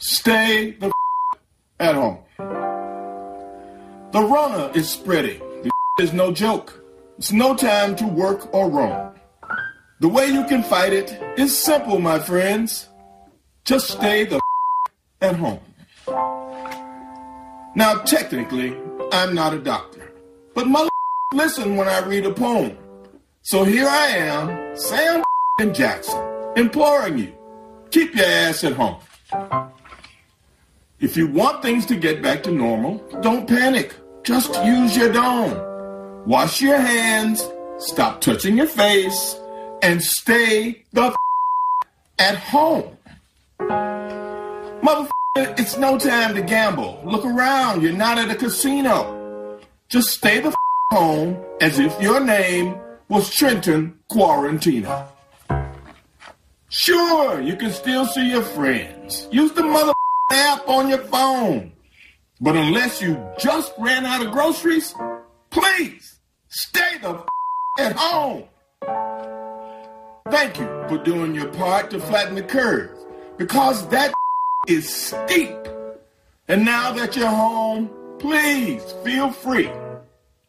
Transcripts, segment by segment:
stay the at home. The runner is spreading. The is no joke. It's no time to work or roam. The way you can fight it is simple, my friends. Just stay the at home. Now, technically, I'm not a doctor, but mother listen when I read a poem. So here I am, Sam Jackson, imploring you, keep your ass at home. If you want things to get back to normal, don't panic. Just use your dome. Wash your hands, stop touching your face, and stay the at home. Motherfucker, it's no time to gamble. Look around, you're not at a casino. Just stay the home as if your name was Trenton Quarantino. Sure, you can still see your friends. Use the mother app on your phone. But unless you just ran out of groceries, please stay the at home. Thank you for doing your part to flatten the curve because that is steep. And now that you're home, please feel free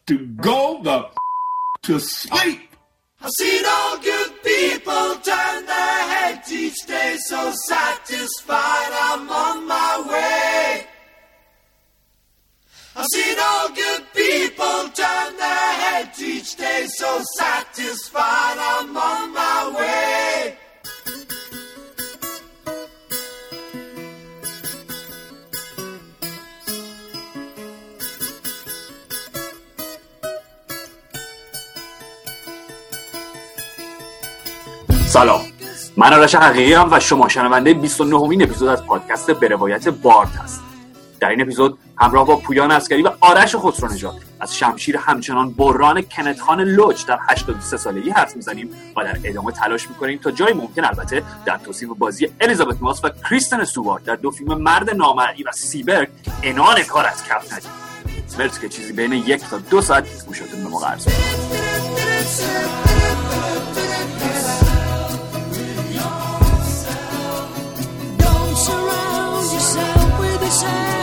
to go the to sleep. I see seen all good people turn their heads each day, so satisfied I'm on my way. I've seen all good people turn their heads each day, so satisfied I'm on my way. سلام. من آرش حقیقی هم و شما شنونده 29 امین اپیزود از پادکست به روایت بارد هستید در این اپیزود همراه با پویان عسگری و آرش خسرو از شمشیر همچنان بران کنت خان لوچ در 83 سالگی حرف می‌زنیم و در ادامه تلاش می‌کنیم تا جای ممکن البته در توصیف بازی الیزابت ماس و کریستن استوارت در دو فیلم مرد نامرئی و سیبرگ عنان کار از کف ندیم. مرسی که چیزی بین یک تا دو ساعت گوشتون به ما shine.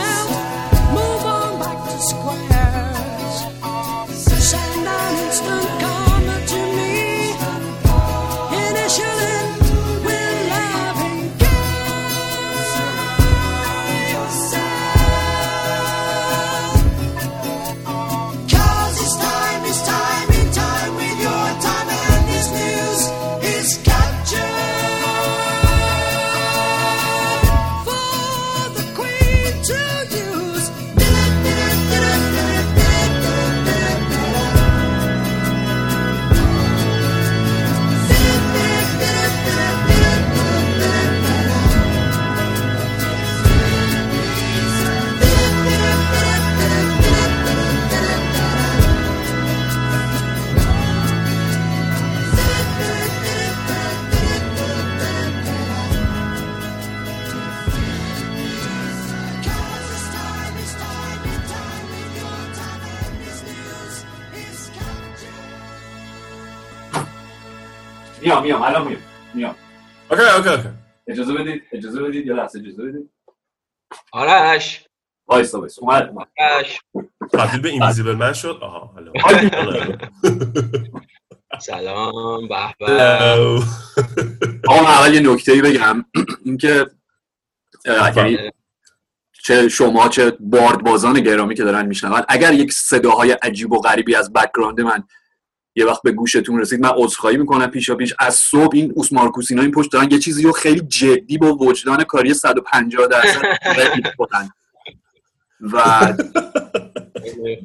وایسا وایسا. اومد تبدیل به Invisible Man شد؟ آها حالا. سلام به. آقا اول یه نکته ای بگم. اینکه اه، یعنی چه شما چه باردبازان گرامی که دارن میشنون. اگر یک صداهای عجیب و غریبی از background من یه وقت به گوشتون رسید من عذرخواهی می‌کنم پیشا پیش. از صبح این اوس مارکوس اینا این پشت دارن یه چیزی رو خیلی جدی با وجدان کاری 150 درصد می‌کنن و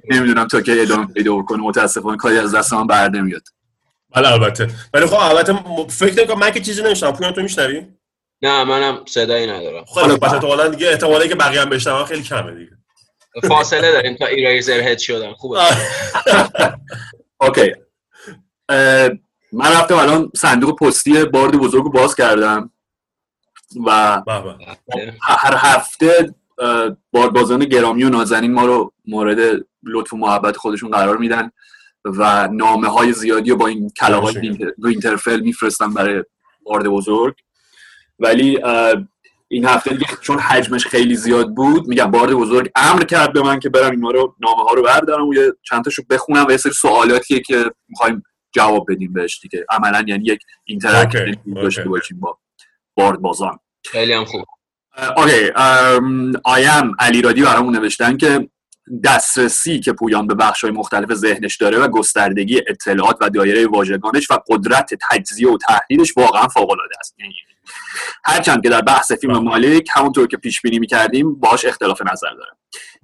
نمی‌دونم تا که ادامه پیدا کنه متاسفانه کاری از دست من بر نمیاد. بله البته. ولی خب البته فکر نمی‌کنم من که چیزی نمیشنم پویان تو میشنوی؟ نه منم صدایی ندارم. خب پس احتمالاً دیگه احتمالی که بقیه هم بشنون خیلی کمه دیگه. فاصله داریم تا ایریزر هد شدن خوبه. اوکی. اه، من رفتم الان صندوق پستی بارد بزرگ رو باز کردم و به به. هر هفته اه، باردبازان گرامی و نازنین ما رو مورد لطف و محبت خودشون قرار میدن و نامه های زیادی رو با این کلاهات باشه. وینترفل میفرستن برای بارد بزرگ ولی این هفته دیگه چون حجمش خیلی زیاد بود میگم بارد بزرگ امر کرد به من که برم اینا رو نامه ها رو بردارم و یه چند تاشو بخونم و یه سری سوالاتیه که می‌خوایم جواب بدیم بهش دیگه عملا یعنی یک interaction داشته. باشیم با بارد بازان خیلی هم خوب OK آیم علی رادی برامون نوشتن که دسترسی که پویان به بخش مختلف ذهنش داره و گستردگی اطلاعات و دایره واژگانش و قدرت تجزیه و تحلیلش واقعا فوق العاده است. یعنی هرچند که در بحث فیلم مالیک همونطور که پیش بینی می‌کردیم باش اختلاف نظر دارم.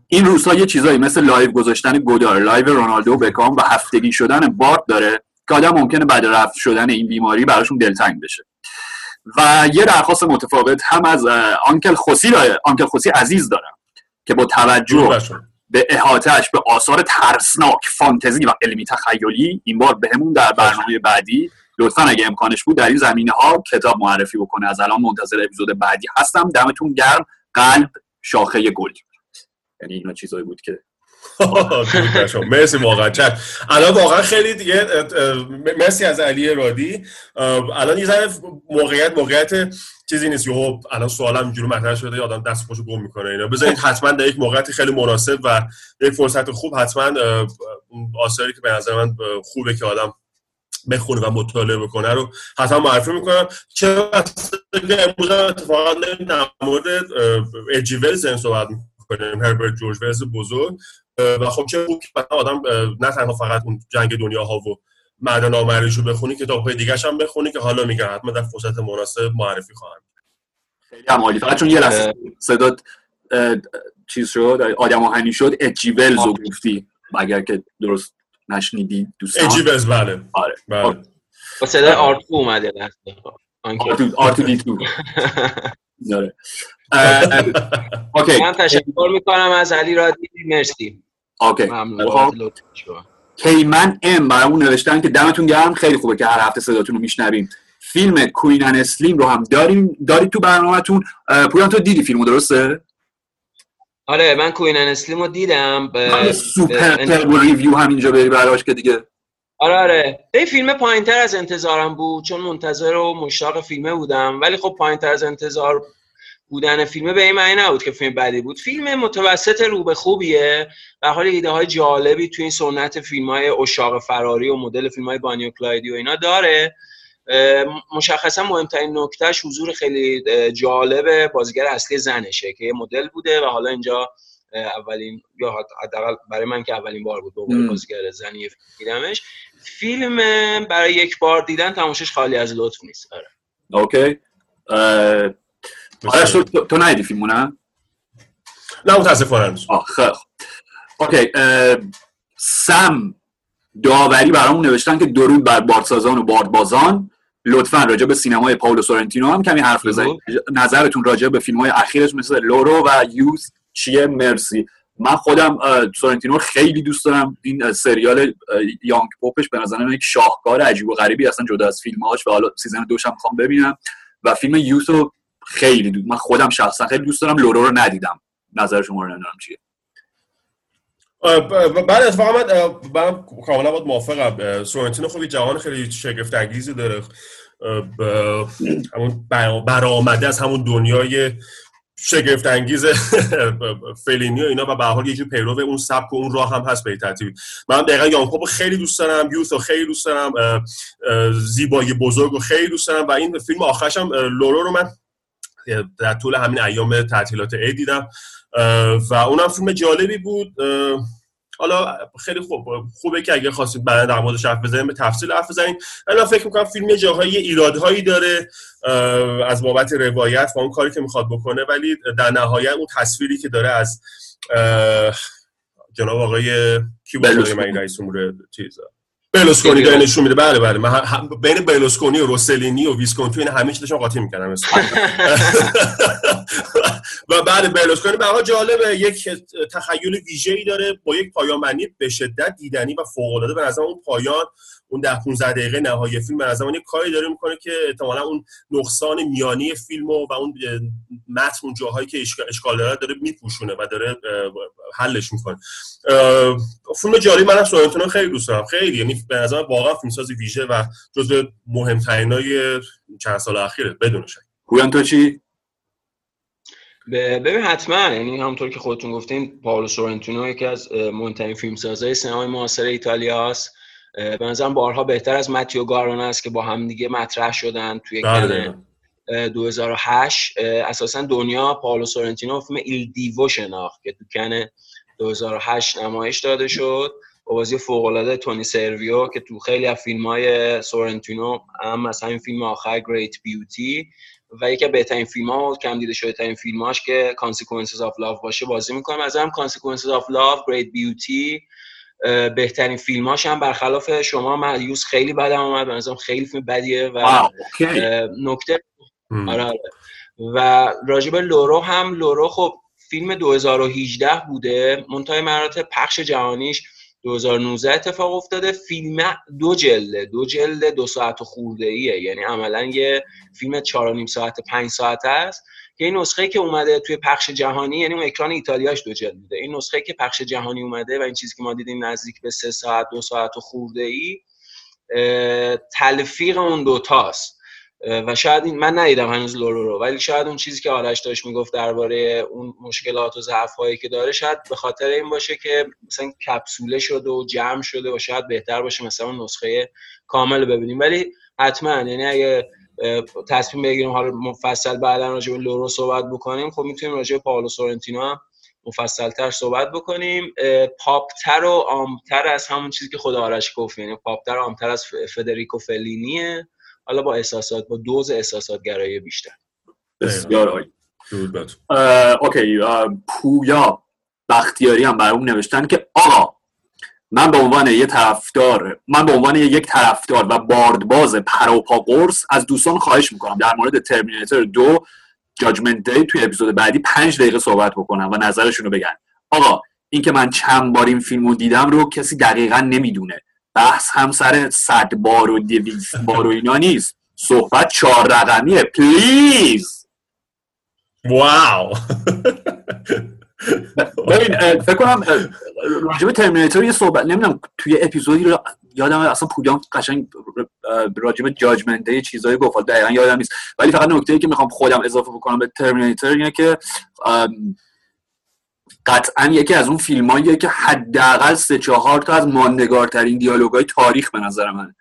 این روزها یه چیزایی مثل live گذاشتن گودار live رونالدو بکام و هفتگی شدن بارد داره که آدم ممکنه بعد رفع شدن این بیماری براشون دلتنگ بشه. و یه درخواست متفاوت هم از آنکل خوسی داره آنکل خوسی عزیز دارم که با توجه. به احاتهش به آثار ترسناک فانتزی و علمی تخیلی این بار بهمون در برنامه بعدی لطفا اگه امکانش بود در این زمینه ها کتاب معرفی بکنه از الان منتظر اپیزود بعدی هستم دمتون گرم قلب شاخه گل یعنی اینا چیزایی بود که. مرسی واقعا. چک الان واقعا خیلی دیگه مرسی از علی رادی. الان یه ذره موقعیت موقعیت چیزی نیست. یهو الان سوالم اینجوری مطرح شده آدم دست خوشو گم می‌کنه. اینا بذارید حتما در یک موقعیت خیلی مناسب و یک فرصت خوب حتما آثاری که به نظر من خوبه که آدم بخونه و مطالعه بکنه رو حتما معرفی می‌کنم. چه امروز اتفاقا در مورد اجی ولز صحبت می‌کنیم. هربرت جورج ولز بزرگ. و خب چه خوب که مثلا آدم نه تنها فقط اون جنگ دنیا ها و مرد نامریش رو بخونی کتاب های دیگه هم بخونی که حالا میگم حتما در فرصت مناسب معرفی خواهم خیلی هم عالی. فقط چون یه لحظه صدات چیز شد آدم آهنی شد اجی ولز رو گفتی. اگر که درست نشنیدی دوستان؟ اجی ولز بله. آره. بله. با صدای آرتو اومده آنکه. آرتو دی تو. داره اه، OK. من تشکر می‌کنم از علی رادی. مرسی. OK. خب. کیمن ام برامون نوشتن که دمتون گرم. خیلی خوبه که هر هفته صداتون رو میشنویم. فیلم Queen and Slim رو هم داریم دارید تو برنامهتون. پویان تو دیدی فیلمو درسته؟ آره من Queen and Slim رو دیدم. ب- من سوپر ب- turbo review هم اینجا بری براش که دیگه. آره آره. این فیلم پایین تر از انتظارم بود چون منتظر و مشتاق فیلمه بودم. ولی خب پایین تر از انتظار بودن فیلمه به این معنی نبود که فیلم بدی بود. فیلم متوسط رو به خوبیه. و حال ایده های جالبی توی این سنت فیلم های اشاق فراری و مدل فیلم های بانی و کلایدی و اینا داره. مشخصا مهمترین نکتهش حضور خیلی جالب بازیگر اصلی زنشه که یه مدل بوده و حالا اینجا اولین یا حداقل برای من که اولین بار بود مم. بازیگر زنی فیلم دیدمش. فیلم برای یک بار دیدن تماشاش خالی از لطف نیست. آره. OK. آرش تو, تو, ندیدی فیلمو نه نه متاسفانه. آه خیلی خوب. OK سم داوری برامون نوشتن که درود بر باردسازان و باردبازان. لطفا راجع به سینمای پاولو سورنتینو هم کمی حرف بزنید. نظرتون راجع به فیلم های اخیرش مثل لورو و یوز چیه؟ مرسی. من خودم سورنتینو خیلی دوست دارم. این سریال Young Pope ش به نظر من یک شاهکار عجیب و غریبی اصلا جدا از فیلمهاش و حالا season دوش هم می‌خوام ببینم. و فیلم یوز رو خیلی دوست من خودم شخصا خیلی دوست دارم لورو رو ندیدم. نظر شما رو نمی‌دونم چیه. بعد من اه، من کاملا باید موافقم. سورنتینو یه جهان خیلی شگفت انگیزی داره همون بر- برآمده از همون دنیای شگفت انگیز فلینی و اینا و به حال یه جور پیرو اون سبک و اون راه هم هست به ترتیب. من دقیقا یانکوب خیلی دوست دارم یوث خیلی دوست دارم زیبایی بزرگ رو خیلی دوست دارم و این فیلم آخرش هم لورو رو من در طول همین ایام تعطیلات عید دیدم. و اونم فیلم جالبی بود. حالا خیلی خوب خوبه که اگه خواستید بعد در موردش حرف بزنیم به تفصیل حرف بزنیم. من فکر می‌کنم فیلم یه جاهایی ایرادهایی داره از بابت روایت و اون کاری که می‌خواد بکنه ولی در نهایت اون تصویری که داره از جناب آقای کی بود؟ این رئیس امور چیز بلوسکونی داره نشون میده. بله بله. من هم- بین بلوسکونی و روسلینی و ویسکونتی این همه چی داشتم قاطی می‌کردم و بعد برلوسکونی به جالبه. یک تخیل ویژه‌ای داره با یک پایان به شدت دیدنی و فوق‌العاده. به نظر اون پایان اون 10 15 دقیقه نهایی فیلم به نظر من یک کاری داره می‌کنه که احتمالاً اون نقصان میانی فیلم و, و اون متن اون جاهایی که اشکال, داره داره میپوشونه و داره حلش می‌کنه. فیلم جالبی منم سورنتینو خیلی دوست دارم. خیلی یعنی به نظر واقعا فیلمساز ویژه و جزو مهمترینای چند سال اخیره بدون شک. پویان تو چی؟ ب- ببین حتما. یعنی همونطور که خودتون گفتین پاولو سورنتینو یکی از مهمترین فیلمسازهای سینمای معاصر ایتالیاست اه، به نظرم بارها بهتر از ماتیو گارون است که با هم دیگه مطرح شدن توی بله. کن اه، 2008 اه، اساسا دنیا پاولو سورنتینو فیلم ایل دیوو شناخت که تو کن 2008 نمایش داده شد با بازی فوق‌العاده تونی سرویو که تو خیلی از فیلم‌های سورنتینو هم مثلا این فیلم آخر گریت بیوتی و یکی از بهترین فیلم ها و کم دیده شده ترین فیلم هاش که Consequences of Love باشه بازی می‌کنم از هم Consequences of Love Great Beauty بهترین فیلم هاش هم برخلاف شما ملیوس خیلی بدم اومد. به نظرم خیلی فیلم بدیه و نکته. آره آره. و راجب لورو هم لورو خب فیلم 2018 بوده. منتهای مراتب پخش جهانیش 2019 اتفاق افتاده. فیلم دو جلده. دو جلده دو ساعت و خورده ایه یعنی عملا یه فیلم چهار و نیم ساعت پنج ساعت است. که این نسخه که اومده توی پخش جهانی یعنی اون اکران ایتالیاش دو جلد بوده. این نسخه که پخش جهانی اومده و این چیزی که ما دیدیم نزدیک به سه ساعت دو ساعت و خورده ای تلفیق اون دوتاست اه، و شاید این من ندیدم هنوز لورو رو ولی شاید اون چیزی که آرش داشت می‌گفت درباره اون مشکلات و ضعف هایی که داره شاید به خاطر این باشه که مثلا کپسوله شده و جمع شده و شاید بهتر باشه مثلا نسخه کامل ببینیم. ولی حتما یعنی اگه تصمیم بگیریم حالا مفصل بعدا راجع به لورو صحبت بکنیم. خب می‌تونیم راجع به پاولو سورنتینو هم مفصلتر صحبت بکنیم. پاپتر و عامتر از همون چیزی که خود آرش گفت یعنی پاپتر و عامتر از فدریکو فلینیه. حالا با احساسات با دوز احساسات گرایی بیشتر. بسیار عالی. OK پویا بختیاری هم برامون نوشتن که آقا من به عنوان یه طرفدار من به عنوان یک طرفدار و باردباز پروپا قرص از دوستان خواهش می‌کنم. در مورد ترمیناتور دو Judgment Day توی اپیزود بعدی پنج دقیقه صحبت بکنم و نظرشون رو بگن. آقا این که من چند بار این فیلم رو دیدم رو کسی دقیقا نمی‌دونه. بحث هم سر صد بار و دویست بار و اینا نیست. صحبت چهار رقمیه. please wow! ببین فکر کنم به ترمیناتور یه صحبت نمی‌دونم توی اپیزودی رو یادم اصلا پویان قشنگ به Judgment Day چیزایی گفت. دقیقا یادم نیست. ولی فقط نکته که می‌خوام خودم اضافه بکنم به ترمیناتور اینه که قطعا یکی از اون فیلماییه که حداقل سه چهار تا از ماندگارترین دیالوگای تاریخ به نظر من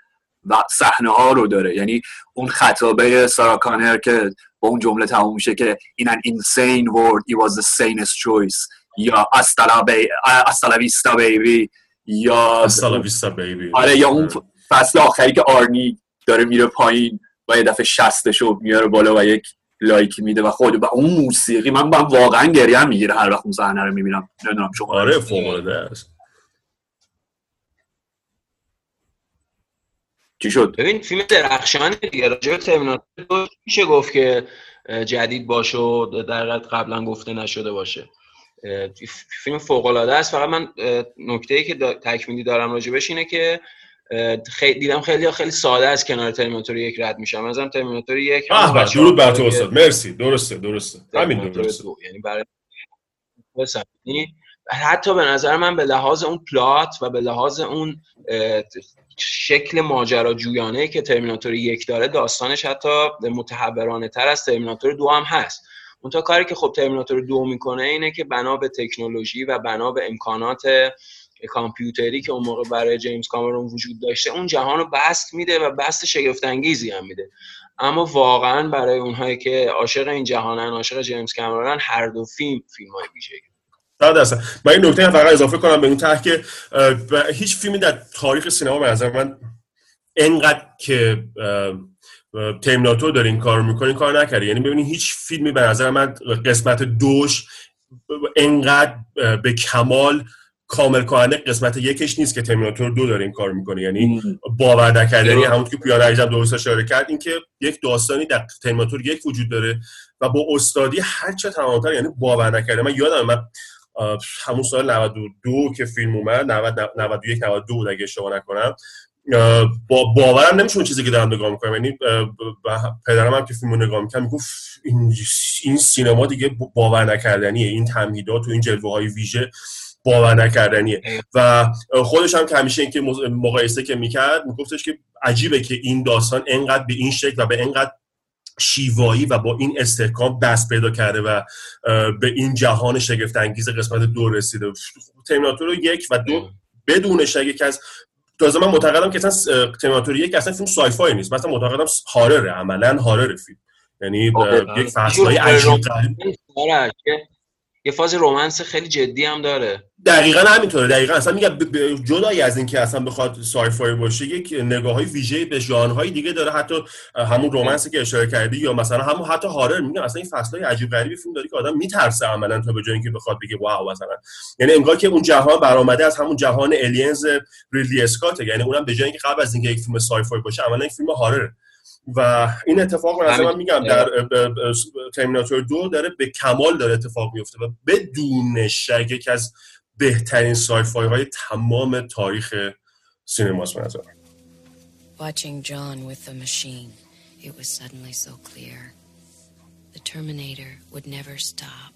و صحنه ها رو داره. یعنی اون خطابه سارا کانر که با اون جمله تموم میشه که in an insane world it was the sanest choice. یا استلا بی استلا ویستا بیبی یا اصلا ویستا بیبی آره یا اون فصل آخری که آرنی داره میره پایین و یه دفعه شستشو میاره بالا و یک لایکی میده و خود و اون موسیقی من, من واقعا گریه می‌گیره هر وقت اون صحنه رو می‌بینم. نمی‌دونم شما آره فوق العاده است. چی شد؟ ببین فیلم درخشان دیگه. راجع به ترمیناتور میشه گفت که جدید باشه و در قبلا گفته نشده باشه. فیلم فوق العاده است. فقط من نکته ای که دا- تکمیلی دارم راجبش اینه که خیلی دیدم خیلی خیلی ساده از کنار ترمیناتور یک رد میشم مثلا ترمیناتور یک به بچه‌ها درود بر تو استاد. مرسی. درسته درسته. همین درسته. یعنی برای حتی به نظر من به لحاظ اون پلات و به لحاظ اون شکل ماجراجویانه که ترمیناتور یک داره داستانش حتی متحورانه تر از ترمیناتور دو هم هست. اونتا کاری که خب ترمیناتور دو می‌کنه اینه که بنا به تکنولوژی و بنا به امکانات کامپیوتری که اون موقع برای جیمز کامرون وجود داشته اون جهان رو بست میده و بست شگفت انگیزی هم میده. اما واقعا برای اونهایی که عاشق این جهانن عاشق جیمز کامرونن هر دو فیلم فیلم های 100 درصد من این نکته فقط اضافه کنم به اون طرح که هیچ فیلمی در تاریخ سینما به نظر من انقدر که ترمیناتور داره این کار می‌کنه کار نکرده. یعنی ببینید هیچ فیلمی به نظر من قسمت دوش انقدر به کمال کامل کننده قسمت یکش نیست که ترمیناتور دو داره این کار می‌کنه. یعنی باور نکردنی همون که پیاده عجب درست اشاره کرد اینکه یک داستانی در ترمیناتور یک وجود داره و با استادی هر چه تمامتر یعنی باور نکرده من یادم من همون سال 92 که فیلم اومد 90 91 92 بود اگه اشتباه نکنم. با باورم نمیشه اون چیزی که دارم نگاه می‌کنم. یعنی پدرم هم که فیلمو نگاه می‌کنم می‌گفت این این سینما دیگه باور نکردنیه. این تمهیدات و این جلوه های ویژه باور نکردنیه. و خودش هم که همیشه اینکه مقایسه که می‌کرد میگفتش که عجیبه که این داستان انقدر به این شکل و به انقدر شیوایی و با این استحکام دست پیدا کرده و به این جهان شگفت انگیز قسمت دو رسیده. ترمیناتور یک و دو بدونش یکی از تازه من معتقدم که اصلا ترمیناتور یک اصلا فیلم سایفای نیست. مثلا معتقدم هارره عملا هارره فیلم. یعنی آره. یک فصلهای عجیب غریب. آره، یه- یه فاز romance خیلی جدی هم داره. دقیقا همینطوره. دقیقا اصلا میگم جدای از اینکه اصلا بخواد sci-fi باشه یک نگاه های ویژه به ژانرهای دیگه داره. حتی همون romance ی که اشاره کردی یا مثلا همون حتی horror میگم اصلا این فصلهای عجیب غریبی فیلم داری که آدم میترسه عملا تا به جای اینکه بخواد بگه wow مثلا. یعنی انگار که اون جهان برآمده از همون جهان Alien ریدلی اسکات یعنی اونم به جای اینکه قبل از اینکه یک فیلم sci-fi باشه عملا یک فیلم horror. و این اتفاق من من میگم در ترمیناتور دو داره به کمال داره اتفاق میفته و بدون شک یکی از بهترین سایفای های تمام تاریخ سینماست به نظر من. Watching John with the machine, it was suddenly so clear. The Terminator would never stop.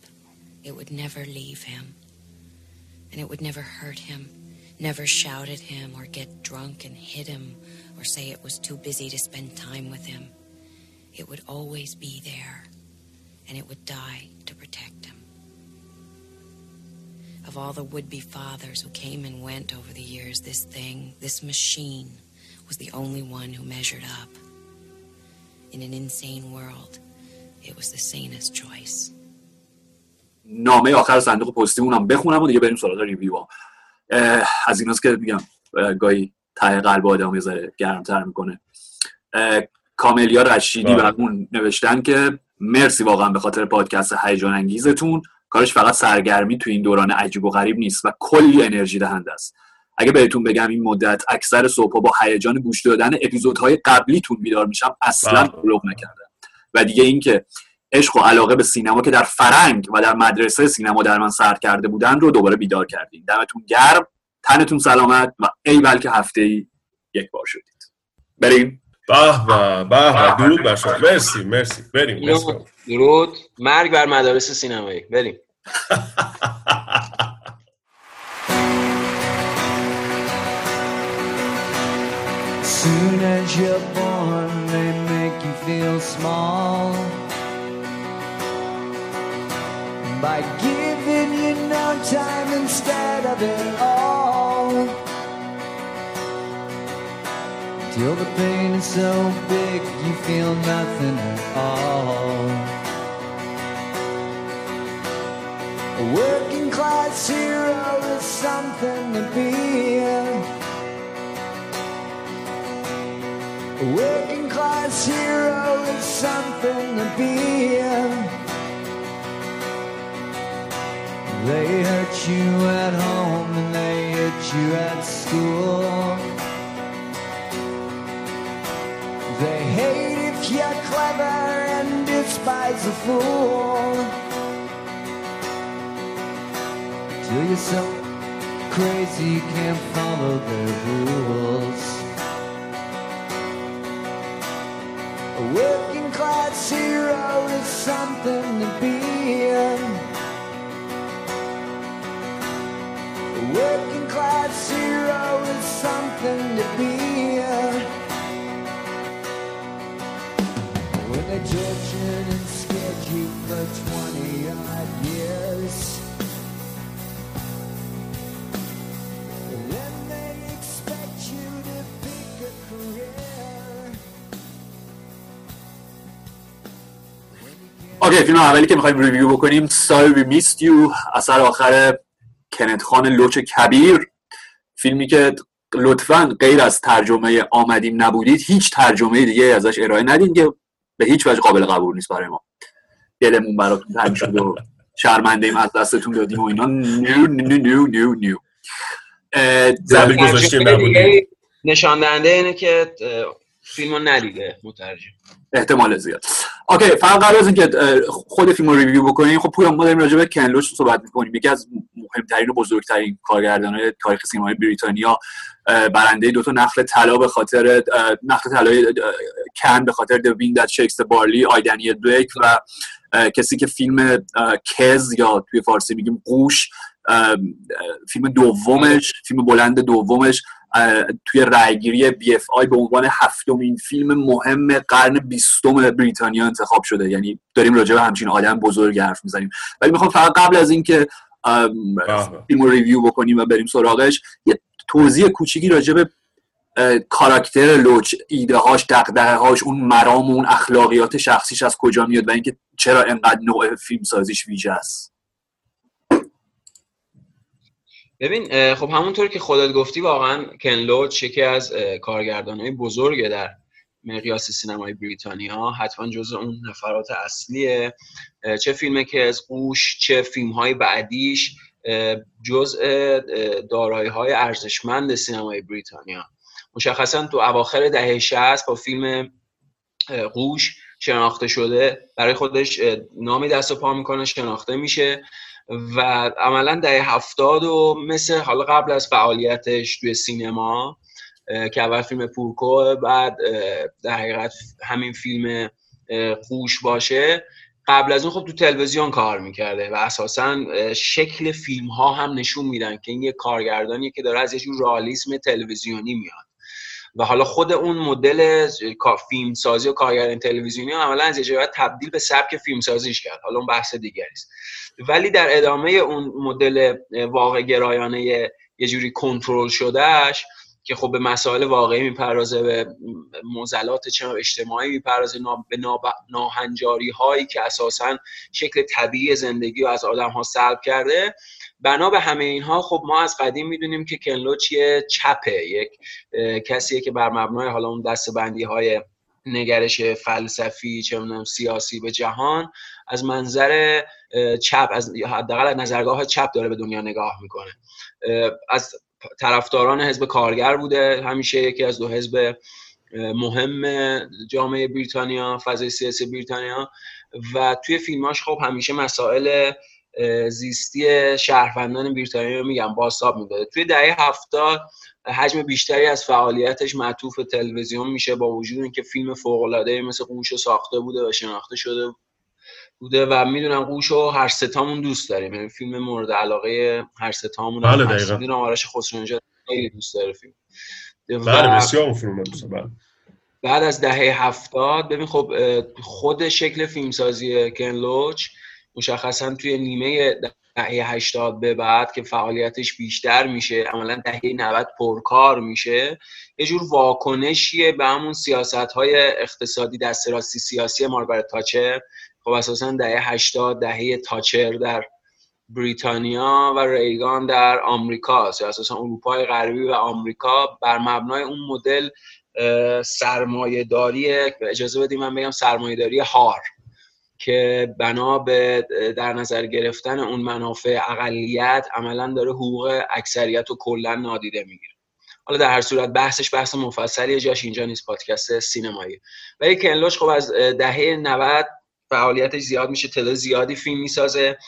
It would never leave him. And it would never hurt him, never shout at him or get drunk and hit him or say it was too busy to spend time with him. It would always be there. And it would die to protect him. Of all the would be fathers who came and went over the years, this thing, this machine, was the only one who measured up. In an insane world, it was the sanest choice. نامه آخر صندوق پستیمون هم بخونم و دیگه بریم سراغ ریویو ها از ایناست که میگم اه، گاهی ته قلب آدم یه ذره گرمتر می‌کنه کاملیا رشیدی بله. برامون نوشتن که مرسی واقعا به خاطر پادکست هیجان انگیزتون کارش فقط سرگرمی تو این دوران عجیب و غریب نیست و کلی انرژی دهنده است. اگه بهتون بگم این مدت اکثر صبح با هیجان گوش دادن اپیزودهای قبلیتون بیدار میشم اصلا. بلوغ نکردم. و دیگه اینکه عشق و علاقه به سینما که در فرنگ و در مدرسه سینما در من سر کرده بودن رو دوباره بیدار کردین. دمتون گرم تنتون سلامت و ای بلکه هفته ای یک بار شدید. بریم. به به به درود بر شما. مرسی مرسی. بریم. درود. مرگ بر مدارس سینمایی بریم. Soon as you're born, they make you feel small by giving you no time instead of it all. Till the pain is so big, you feel nothing at all. A working class hero is something to be. A working class hero is something to be. They hurt you at home and they hit you at school. They hate if you're clever and despise a fool. You're so crazy you can't follow their rules. A working class hero is something to be. A working class hero is something to be. When they tortured and scared you for 20 odd years. اوکی فیلم اولی که می‌خوایم ریویو بکنیم Sorry We Missed You اثر آخر کنت خان لوچ کبیر. فیلمی که لطفا غیر از ترجمه آمدیم نبودید هیچ ترجمه دیگه ازش ارائه ندین که به هیچ وجه قابل قبول نیست برای ما. دلمون براتون تنگ شد و شرمنده ایم از دستتون دادیم و اینا. نیو نیو نیو نیو نیو نشان دهنده اینه که فیلمو ندیده مترجم. احتمال زیاد. اوکی فقط قبل از اینکه خود فیلم رو review بکنیم خب پویا ما داریم راجع به کن لوچ صحبت می‌کنیم. یکی از مهمترین و بزرگترین کارگردانهای تاریخ سینمای بریتانیا برنده دو تا نخل طلا به خاطر نخل طلای کن به خاطر The Wind That Shakes the Barley I, Daniel Blake و کسی که فیلم Kes یا توی فارسی میگیم قوش فیلم دومش فیلم بلند دومش. توی رأیگیری BFI به عنوان هفتمین فیلم مهم قرن بیستم بریتانیا انتخاب شده. یعنی داریم راجع به همچین آدم بزرگ حرف می‌زنیم. ولی می‌خوام فقط قبل از اینکه. فیلم رو ریویو بکنیم و بریم سراغش یه توضیح کوچیکی راجع به کاراکتر لوچ ایده هاش دقدقه هاش اون مرام و اون اخلاقیات شخصیش از کجا میاد و اینکه چرا انقدر نوع فیلم سازیش ویژه است. ببین خب همونطور که خودت گفتی واقعا کن لوچ یکی از کارگردانهای بزرگه در مقیاس سینمای بریتانیا حتما جز اون نفرات اصلیه. چه فیلم که از قوش چه فیلم های بعدیش جز دارایی های ارزشمند سینمای بریتانیا. مشخصا تو اواخر دهه 60 با فیلم قوش شناخته شده برای خودش نامی دست و پا می‌کنه شناخته میشه. و عملا دهه هفتاد و مثل حالا قبل از فعالیتش توی سینما که اول فیلم پورکو بعد در حقیقت همین فیلم قوش باشه. قبل از اون خب تو تلویزیون کار می‌کرده و اساسا شکل فیلم ها هم نشون میدن که این یه کارگردانیه که داره از یه جور رئالیسم تلویزیونی میاد. و حالا خود اون مدل فیلم سازی و کارگردانی تلویزیونی عملا از جهت تبدیل به سبک فیلم سازیش کرد. حالا اون بحث دیگری است. ولی در ادامه اون مدل واقع گرایانه یه جوری کنترل شدهش که خب به مسائل واقعی می‌پردازه به موزلات چه اجتماعی می‌پردازه به ناهنجاری هایی که اساسا شکل طبیعی زندگی رو از آدم ها سلب کرده. بنا به همه اینها خب ما از قدیم می‌دونیم که کنلوچ یه چپه. یک کسیه که بر مبنای حالا اون دسته بندی های نگرش فلسفی چه سیاسی به جهان از منظر چپ از حداقل از نظرگاه چپ داره به دنیا نگاه می‌کنه. از طرفداران حزب کارگر بوده. همیشه یکی از دو حزب مهم جامعه بریتانیا فضای سیاسی بریتانیا. و توی فیلماش خب همیشه مسائل زیستی شهروندان بریتانیا رو میگم بازتاب می‌داده توی دهه هفتاد حجم بیشتری از فعالیتش معطوف به تلویزیون میشه با وجود اینکه فیلم فوق‌العاده مثل قوش رو ساخته بوده و شناخته شده بوده و می‌دونم قوش رو هر ستامون دوست داریم یعنی فیلم مورد علاقه هر ستامون بله، دقیقاً. می‌دونم آرش خسرو خیلی دوست داره فیلم بله بسیار اون فیلم دوست. بله. بعد از دهه هفتاد ببین خب خود شکل فیلمسازی کن لوچ مشخصا توی نیمه دهه هشتاد به بعد که فعالیتش بیشتر میشه عملا دهه 90 پرکار میشه یه جور واکنشیه به همون سیاست های اقتصادی دست راستی سیاسی مارگارت تاچر. خب اساسا دهه 80 دهه تاچر در بریتانیا و ریگان در آمریکا یا اساسا اروپای غربی و آمریکا بر مبنای اون مدل سرمایه داری اجازه بدیم من بگم سرمایه داری هار. که بنا به در نظر گرفتن اون منافع اقلیت عملا داره حقوق اکثریت رو کلا نادیده می‌گیره. حالا در هر صورت بحثش بحث مفصلی جاش اینجا نیست پادکست سینمایی ولی کنلوش خب از دهه 90 فعالیتش زیاد میشه تعداد زیادی فیلم می‌سازه.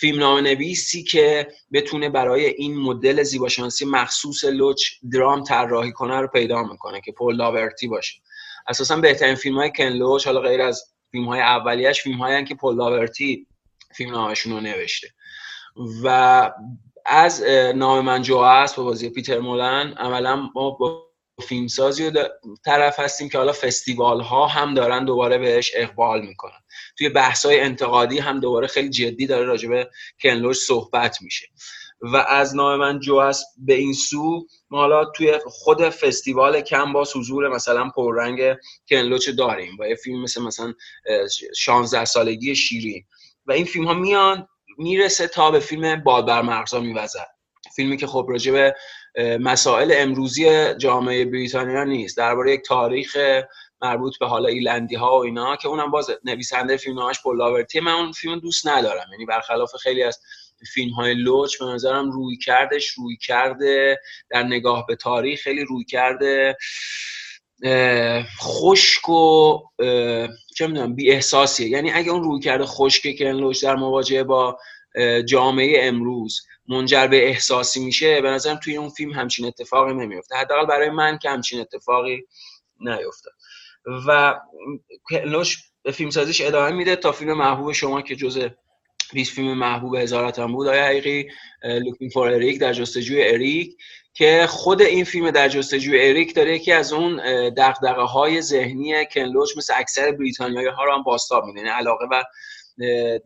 فیلم نویسی که بتونه برای این مدل زیباشانسی مخصوص لوچ درام طراحی کنه رو پیدا می‌کنه که پول لاورتی باشه. اساسا بهترین فیلم های کن لوچ حالا غیر از فیلم های اولیش فیلم هایی که پول لاورتی فیلم نامشون رو نوشته. و از نام من جو است با بازی پیتر مولن. عملا ما با فیلمسازی و طرف هستیم که حالا فستیوال ها هم دارن دوباره بهش اقبال می‌کنن. توی بحث های انتقادی هم دوباره خیلی جدی داره راجبه کنلوش صحبت میشه. و از نام من جو است به این سو. ما حالا توی خود فستیوال کم با حضور مثلا پررنگ کنلوچ داریم؟ و یه فیلم مثل مثلا 16 سالگی شیرین. و این فیلم ها میان می‌رسه تا به فیلم باد بر مغزا میوزد فیلمی که خب راجع به مسائل امروزی جامعه بریتانیا نیست. درباره یک تاریخ مربوط به حالا ایلندی ها و اینا که اونم باز نویسنده فیلم نامش پول لاورتی من اون فیلم دوست ندارم. یعنی برخلاف خیلی از فیلم های لوچ به نظرم روی کردش روی کرده. در نگاه به تاریخ خیلی روی کرده. خشک و چه می‌دونم بی احساسیه یعنی اگه اون روی کرده خشک که لوچ در مواجهه با جامعه امروز منجر به احساسی میشه به نظرم توی اون فیلم همچین اتفاقی نمیفته حداقل برای من که همچین اتفاقی نیفته. و لوچ به فیلم سازیش ادامه میده تا فیلم محبوب شما که جزء 20 فیلم محبوب هزاره‌ت هم بود. آیا حقیقی Looking for Eric در جستجوی اریک که خود این فیلم در جستجوی اریک داره یکی از اون دغدغه های ذهنی کن لوچ مثل اکثر بریتانیایی ها رو هم بازتاب میده. یعنی علاقه و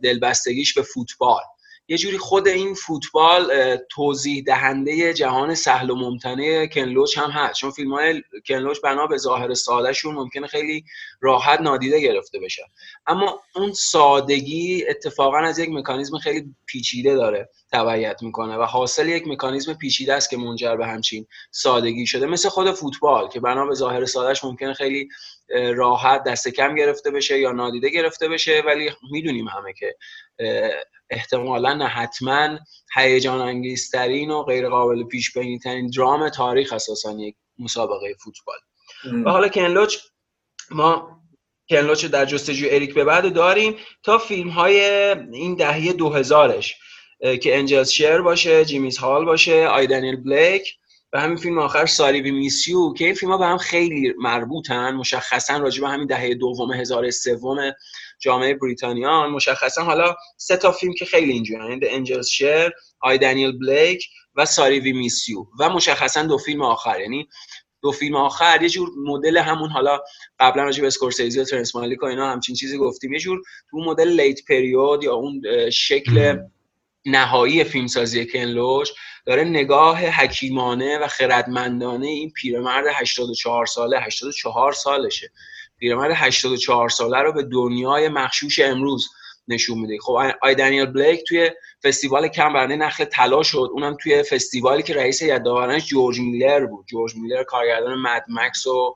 دلبستگیش به فوتبال. یه جوری خود این فوتبال توضیح دهنده جهان سهل و ممتنع کنلوچ هم هست. چون فیلم های کنلوچ بنا به ظاهر سادهشون ممکنه خیلی راحت نادیده گرفته بشه. اما اون سادگی اتفاقا از یک مکانیزم خیلی پیچیده داره تبعیت می‌کنه و حاصل یک مکانیزم پیچیده است که منجر به همچین سادگی شده. مثل خود فوتبال که بنا به ظاهر سادهش ممکنه خیلی راحت دست کم گرفته بشه یا نادیده گرفته بشه ولی می‌دونیم همه که احتمالا نه حتما هیجان انگیزترین و غیر قابل پیش بینی ترین درام تاریخ اساسا یک مسابقه فوتبال. و حالا کنلوچ ما کنلوچ در جستجوی اریک به بعد داریم تا فیلم های این دهه 2000ش که انجلز شیر باشه جیمیز هال باشه آی دنیل بلیک و همین فیلم آخر Sorry We Missed You که این فیلم ها به هم خیلی مربوطن مشخصا راجع به همین دهه دوم هزاره سوم جامعه بریتانیا. مشخصا حالا سه تا فیلم که خیلی اینجوریه. یعنی Angels' Share I, Daniel Blake و Sorry We Missed You و مشخصا دو فیلم آخر. یعنی دو فیلم آخر یه جور مدل همون حالا قبلا راجع به اسکورسیزی و ترنس مالیک و اینا همچین چیزی گفتیم. یه جور تو مدل late period یا اون شکل نهایی فیلمسازی کن لوچ داره نگاه حکیمانه و خردمندانه این پیرمرد 84 ساله 84 سالشه. پیرمرد 84 ساله رو به دنیای مغشوش امروز نشون میده. خب I, Daniel Blake توی فستیوال کن برنده نخل طلا شد. اونم توی فستیوالی که رئیس داورانش جورج میلر بود. جورج میلر کارگردان Mad Max و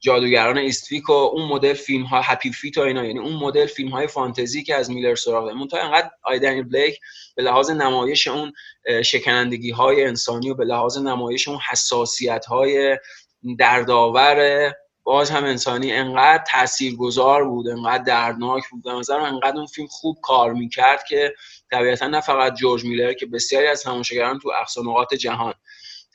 جادوگران استویک و اون مدل فیلم ها Happy Feet و اینا. یعنی اون مدل فیلم های فانتزی که از میلر سراغ داره منتها انقدر I, Daniel Blake به لحاظ نمایش اون شکنندگی های انسانی و به لحاظ نمایش اون حساسیت های دردآور باز هم انسانی انقدر تاثیرگذار بود انقدر دردناک بود. نظرم انقدر اون فیلم خوب کار می‌کرد که طبیعتا نه فقط جورج میلر که بسیاری از تماشاگران تو اقصا نقاط جهان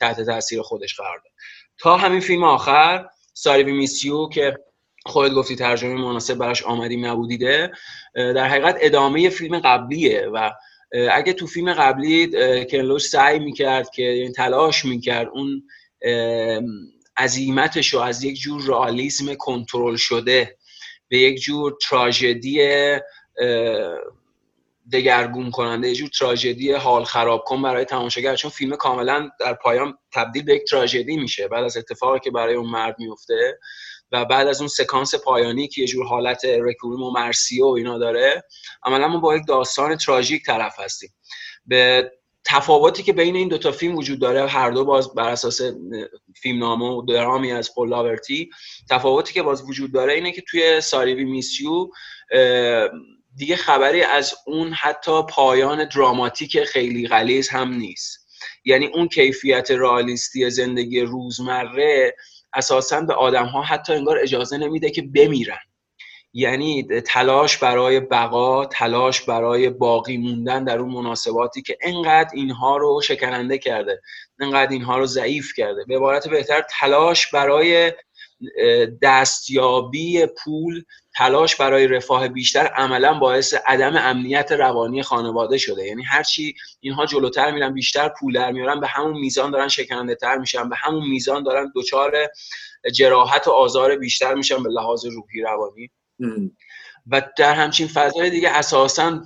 تحت تاثیر خودش قرار داد. تا همین فیلم آخر ساری وی میسیو که خودت گفتی ترجمه مناسب براش آمدیم نبودیده در حقیقت ادامه فیلم قبلیه و اگه تو فیلم قبلی کنلوش سعی می‌کرد که یعنی تلاش می‌کرد اون عظیمتش رو از یک جور رئالیسم کنترل شده به یک جور تراژدی دگرگون کننده یه جور تراژدی حال خراب کن برای تماشاگر. چون فیلم کاملا در پایان تبدیل به یک تراژدی میشه. بعد از اتفاقی که برای اون مرد میفته و بعد از اون سکانس پایانی که یه جور حالت رکویم و مرسیه و اینا داره عملا ما با یک داستان تراژیک طرف هستیم. به تفاوتی که بین این دوتا فیلم وجود داره هر دو باز بر اساس فیلمنامه و درامی از پل لاورتی تفاوتی که باز وجود داره اینه که توی ساریوی میسیو دیگه خبری از اون حتی پایان دراماتیک خیلی غلیظ هم نیست. یعنی اون کیفیت رئالیستی زندگی روزمره اساسا به آدم ها حتی انگار اجازه نمیده که بمیرن. یعنی تلاش برای بقا تلاش برای باقی موندن در اون مناسباتی که انقدر اینها رو شکننده کرده انقدر اینها رو ضعیف کرده به عبارت بهتر تلاش برای دستیابی پول تلاش برای رفاه بیشتر عملا باعث عدم امنیت روانی خانواده شده یعنی هرچی اینها جلوتر میرن بیشتر پول در میارن به همون میزان دارن شکننده تر میشن به همون میزان دارن دچار جراحت و آزار بیشتر میشن به لحاظ روحی روانی. و در همچین فضای دیگه اساسا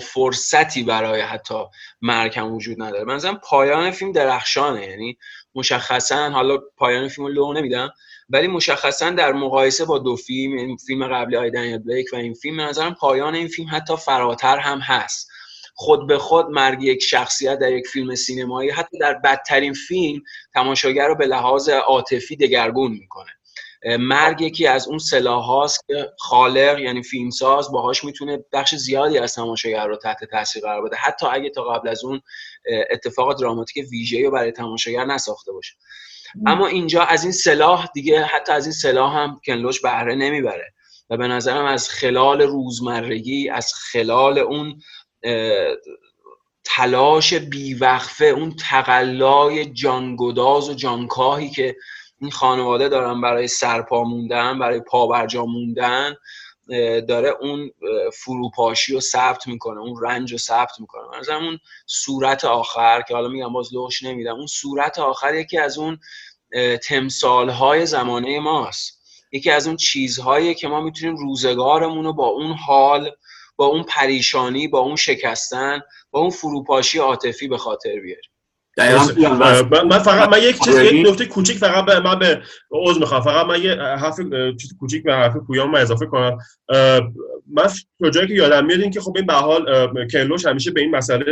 فرصتی برای حتی مرگ هم وجود نداره. من نظرم پایان فیلم درخشانه یعنی مشخصا حالا پایان فیلم رو لو نمیدم ولی مشخصا در مقایسه با دو فیلم یعنی فیلم قبلی آی دنیل بلیک و این فیلم نظرم پایان این فیلم حتی فراتر هم هست. خود به خود مرگ یک شخصیت در یک فیلم سینمایی حتی در بدترین فیلم تماشاگر رو به لحاظ عاطفی دگرگون می‌کنه. مرگ یکی از اون سلاح هاست که خالق یعنی فیلمساز باهاش می‌تونه بخش زیادی از تماشاگر رو تحت تاثیر قرار بده. حتی اگه تا قبل از اون اتفاق دراماتیک ویژه‌ای رو برای تماشاگر نساخته باشه. اما اینجا از این سلاح دیگه حتی از این سلاح هم کنلوش بهره نمی‌بره. و به نظرم از خلال روزمرگی از خلال اون تلاش بیوقفه اون تقلای جانگداز و جانکاهی که این خانواده دارن برای سرپا موندن برای پا برجا موندن داره اون فروپاشی رو ثبت می‌کنه اون رنج رو ثبت می‌کنه. از اون صورت آخر که حالا میگم باز لوش نمیدم اون صورت آخر یکی از اون تمثال های زمانه ماست. یکی از اون چیزهایی که ما می‌تونیم روزگارمون رو با اون حال با اون پریشانی با اون شکستن با اون فروپاشی عاطفی به خاطر بیاریم. من من فقط من یک چیز آره. یک نکته کوچیک فقط به من به عذر می‌خوام. فقط من یه حرف چیز کوچیک به حرف پویان من اضافه کنم. من تا جایی که یادم میاد این که خب این به حال کلوش همیشه به این مسئله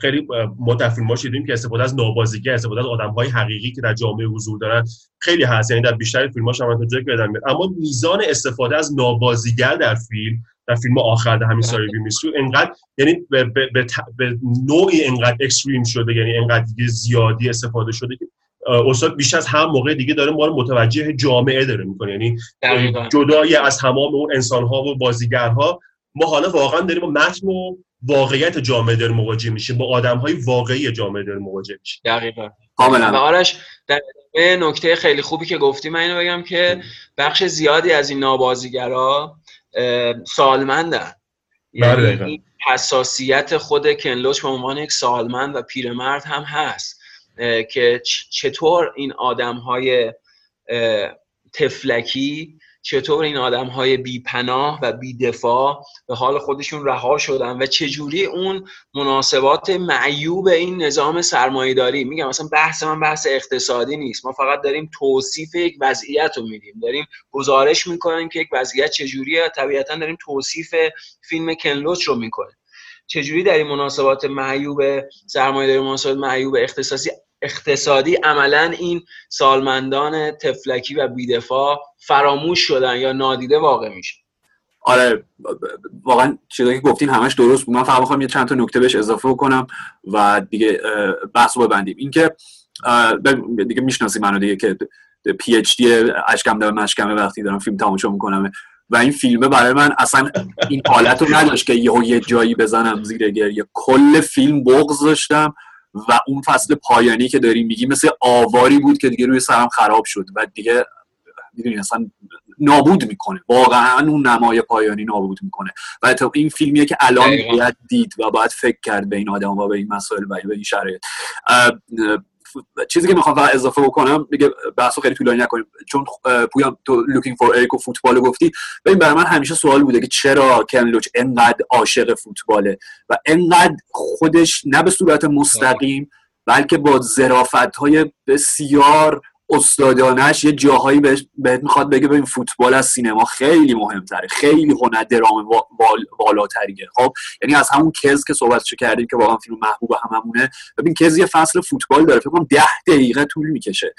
خیلی ما در فیلم‌ها شنیدیم که استفاده از نابازیگر استفاده از آدم‌های حقیقی که در جامعه حضور دارن خیلی هست. یعنی در بیشتر فیلم‌هاش هم من تا جایی که اما میزان استفاده از نابازیگر در فیلم در فیلم آخر در همین ساری بیمیسو انقدر یعنی به, به, به, به نوعی انقدر اکستریم شده یعنی انقدر دیگه زیادی استفاده شده که استاد بیش از هر موقع دیگه داره ما رو متوجه جامعه داره می‌کنه. یعنی دقیقاً. جدای از تمام اون انسان‌ها و بازیگرها ما حالا واقعا داریم با متن و واقعیت جامعه داریم مواجه میشیم با آدم‌های واقعی جامعه داریم مواجه میشیم. دقیقا. کاملا. آرش در ادامه نکته خیلی خوبی که گفتی من اینو بگم که بخش زیادی از این نابازیگرا سالمندن بله، یعنی. این حساسیت خود کنلوچ به عنوان یک سالمند و پیرمرد هم هست که چطور این آدم های تفلکی چطور این آدم های بیپناه و بیدفاع به حال خودشون رها شدن و چجوری اون مناسبات معیوب این نظام سرمایه‌داری؟ میگم مثلا بحث من بحث اقتصادی نیست. ما فقط داریم توصیف یک وضعیت رو میدیم. داریم گزارش می‌کنیم که یک وضعیت چجوریه. طبیعتا داریم توصیف فیلم کنلوچ رو می‌کنیم. چجوری در این مناسبات معیوب سرمایه‌داری مناسبات معیوب اختصاصی اقتصادی عملا این سالمندان تفلکی و بیدفاع فراموش شدن یا نادیده واقع میشه. آره واقعا چیزایی که گفتین همش درست بود. من فقط می‌خوام یه چند تا نکته بهش اضافه بکنم و دیگه بحث رو ببندیم. اینکه دیگه می‌شناسی منو دیگه که پی اچ دی اشکم به مشکمه وقتی دارم فیلم تماشا می‌کنم. و این فیلمه برای من اصلا این حالت رو نداشت که یهو یه جایی بزنم زیر گریه. کل فیلم بغض داشتم. و اون فصل پایانی که داریم میگی مثل آواری بود که دیگه روی سرم خراب شد و دیگه می‌دونی اصلا نابود می‌کنه. واقعا اون نمای پایانی نابود می‌کنه. و این فیلمیه که الان. باید دید و باید فکر کرد به این آدم و به این مسائل و به این شرایط چیزی که می‌خوام فقط اضافه بکنم دیگه بحث رو خیلی طولانی نکنیم. چون پویان تو Looking for Eric و فوتبال گفتی. ببین برای من همیشه سوال بوده که چرا کن لوچ انقدر عاشق فوتباله و انقدر خودش نه به صورت مستقیم بلکه با ظرافت های بسیار استادانش یه جاهایی بهش بهت می‌خواد بگه ببین فوتبال از سینما خیلی مهمتره. خیلی هنر درام بالاتریه خب؟ یعنی از همون کز که صحبتشو کردیم که واقعا فیلم محبوب هممونه. ببین کز یه فصل فوتبال داره. فکر کنم 10 دقیقه طول می‌کشه.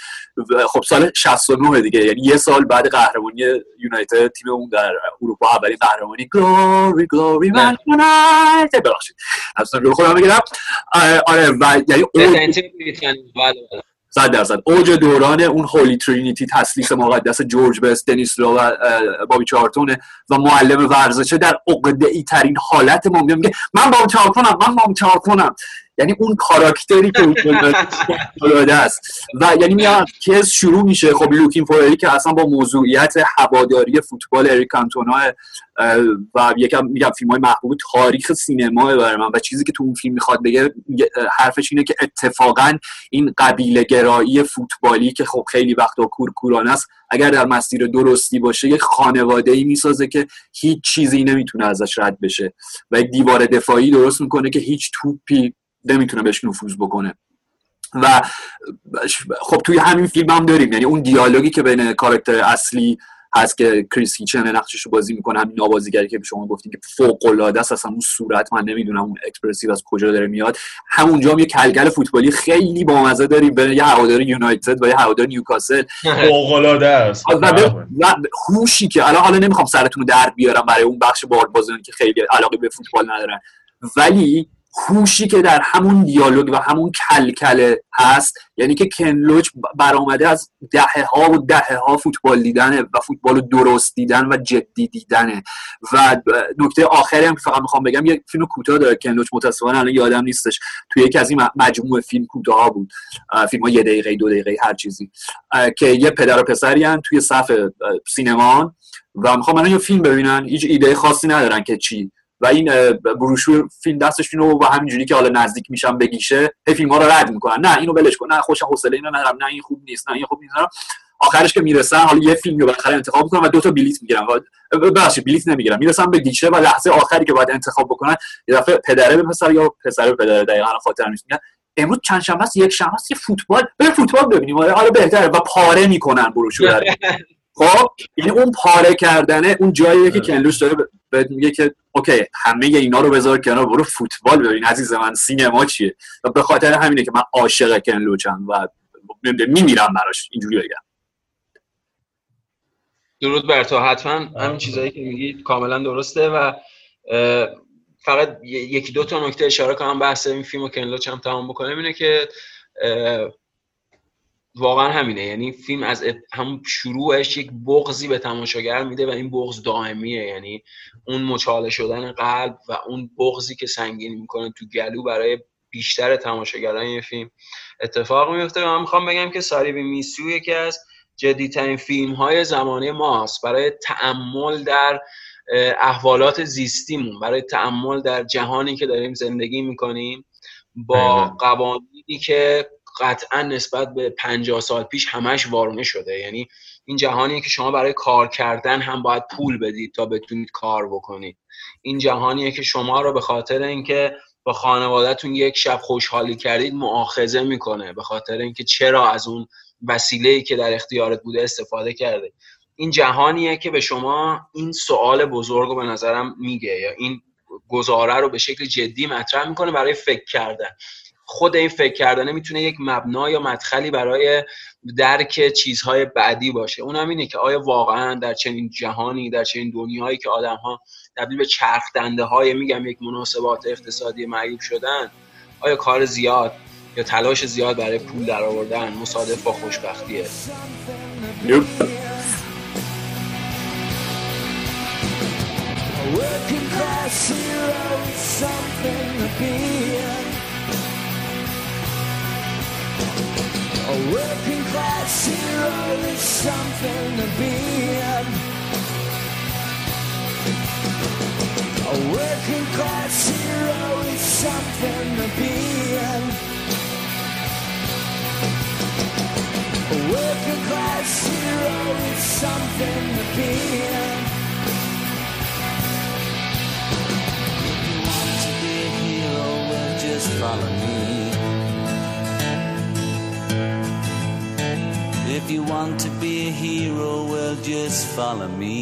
خب سال 69 دیگه. یعنی یه سال بعد قهرمانی یونایتد تیم اون در اروپا اولین قهرمانی. گلوری گلوری من یونایتد ببخشید. اصلا رو خودم بگیرم. آره آره، و یعنی صد درصد. اوج دوران اون Holy Trinity تثلیث مقدس جورج بست دنیس لو و بابی چارتونه و معلم ورزشه در عقده ای ترین حالت ما. میگه من بابی چارتونم من بابی چارتونم یعنی اون کاراکتری که العاده است. و یعنی میاد Kes شروع میشه خب Looking for که اصلا با موضوعیت هواداری فوتبال اریک کانتونا و یکم میگم فیلم های محبوب تاریخ سینما برای من و چیزی که تو اون فیلم می‌خواد بگه حرفش اینه که اتفاقا این قبیله گرایی فوتبالی که خب خیلی وقتا کورکورانه است اگر در مسیر درستی باشه یک خانواده ای می‌سازه که هیچ چیزی نمی‌تونه ازش رد بشه. و یک دیوار دفاعی درست می‌کنه که هیچ توپی نمی‌تونه بهش نفوذ بکنه. و خب توی همین فیلم هم داریم. یعنی اون دیالوگی که بین کاراکتر اصلی هست که کریس هیچن نقشش رو بازی می‌کنه همین نابازیگری که به شما گفتیم که فوق العاده است. اصلا اون صورت من نمی‌دونم اون expressive از کجا داره میاد. همونجا هم یه کلکل فوتبالی خیلی بامزه داریم بین یه هوادار یونایتد و یه هوادار نیوکاسل. فوق‌العاده است. و هوشی که الان حالا نمی‌خوام سرتون رو درد بیارم برای اون بخش باردبازانی که خیلی علاقه به فوتبال ندارن. ولی هوشی که در همون دیالوگ و همون کلکله هست یعنی که کن لوچ برآمده از دهه ها و دهه ها فوتبال دیدنه و فوتبال رو درست دیدن و جدی دیدنه. و نکته آخری هم فقط می‌خوام بگم یک فیلم کوتاه داره کنلوچ متاسفانه الان یادم نیستش. توی یکی از این مجموعه فیلم کوتاه بود. فیلم ها یه دقیقه دو دقیقه هر چیزی. که یه پدر و پسری هن توی صف سینمان و می‌خوام الان یه فیلم ببینن. هیچ ایده خاصی ندارن که چی. و این بروشور فیلم دستشون و همینجوری که حالا نزدیک میشن به گیشه هی فیلم ها رو رد می‌کنن. نه اینو ولش کن. نه خوش حوصله اینو ندارم. نه این خوب نیست. نه این خوب نیست. آخرش که می‌رسن حالا یه فیلم رو بالاخره انتخاب می‌کنن و دو تا بلیت می‌گیرن. ببخشید بلیت نمی‌گیرن. می‌رسن به گیشه و لحظه آخری که باید انتخاب بکنن یه دفعه پدره به پسر یا پسر به پدر دقیقاً خاطر میگن امروز چند شنبه یک شنبه است. یه فوتبال. به فوتبال ببینیم. آره حالا بهتره. و پاره می‌کنن بروشور. رو. خب یعنی اون پاره کردنه اون جاییه که کنلوش داره بهت میگه که اوکی همه اینا رو بذار کنار برو فوتبال ببین عزیز من سینما چیه؟ و به خاطر همینه که من عاشق کنلوچم و میمیرم براش اینجوری بگم. درود بر تو. حتما همین چیزایی که میگی کاملا درسته و فقط یکی دو تا نکته اشاره کنم بحث این فیلم و کنلوچ هم تمام بکنم اینه که واقعا همینه. یعنی فیلم از همون شروعش یک بغضی به تماشاگر میده و این بغض دائمیه. یعنی اون مچاله شدن قلب و اون بغضی که سنگین می‌کنه تو گلو برای بیشتر تماشاگران این فیلم اتفاق میفته و من می‌خوام بگم که ساریبی میسیو یکی از جدیترین فیلم های زمانه ماست. برای تعمل در احوالات زیستیمون برای تعمل در جهانی که داریم زندگی می‌کنیم با دقیقاً. قوانینی که قطعا نسبت به 50 سال پیش همش وارونه شده. یعنی این جهانیه که شما برای کار کردن هم باید پول بدید تا بتونید کار بکنید. این جهانیه که شما رو به خاطر اینکه با خانوادهتون یک شب خوشحالی کردید معاخذه می‌کنه. به خاطر اینکه چرا از اون وسیله‌ای که در اختیارت بوده استفاده کرده. این جهانیه که به شما این سوال بزرگ رو به نظرم میگه یا این گزاره رو به شکل جدی مطرح می‌کنه برای فکر کردن. خود این فکر کردنه می‌تونه یک مبنا یا مدخلی برای درک چیزهای بعدی باشه. اونم اینه که آیا واقعا در چنین جهانی در چنین دنیایی که آدم ها تبدیل به چرخ دنده های میگم یک مناسبات اقتصادی معیوب شدن آیا کار زیاد یا تلاش زیاد برای پول در آوردن مصادف با خوشبختیه؟ A working class hero is something to be. A working class hero is something to be. A working class hero is something to be. Something to be. want to be a hero, well, just follow me. If you want to be a hero, well, just follow me.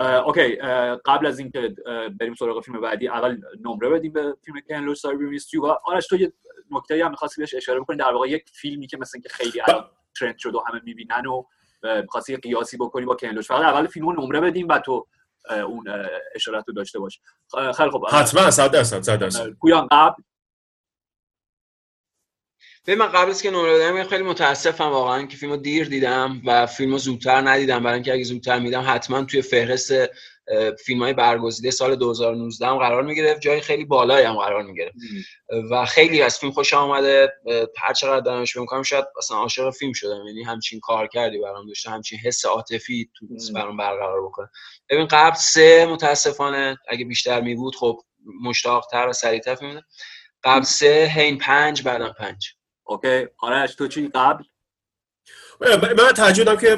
اه، اوکی قبل از اینکه بریم سراغ فیلم بعدی اول نمره بدیم به فیلم سایبر میستیو. و آرش تو یه نکته هم می‌خواستی بهش اشاره بکنی؟ در واقع یک فیلمی که مثلا که خیلی الان ترند شد و همه می‌بینن و می‌خواستی یه قیاسی بکنی با کنلوش فقط اول فیلمو نمره بدیم و تو اون اشارت رو داشته باش. خیلی خب حتما صد درصد صد درصد. اه، پویان قبل ببین من قبل از که نمره بدم خیلی متاسفم واقعا که فیلمو دیر دیدم و فیلمو زودتر ندیدم. برای اینکه اگه زودتر میدم حتما توی فهرست فیلم های برگزیده سال 2019 هم قرار می‌گرفت. جای خیلی بالایی هم قرار می‌گرفت. و خیلی از فیلم خوشم آمده هر چقدر دارمش می‌کنم شاید اصلا عاشق فیلم شدم. یعنی همچین کار کردی برام داشته همچین حس عاطفی تو برام برقرار بکنه. ببین قبل سه متاسفانه اگه بیشتر می بود خب مشتاقتر و سریعتر فیلم قبل سه هین پنج بعدم پنج. اوکی آرش تو چی؟ قبل؟ من دادم که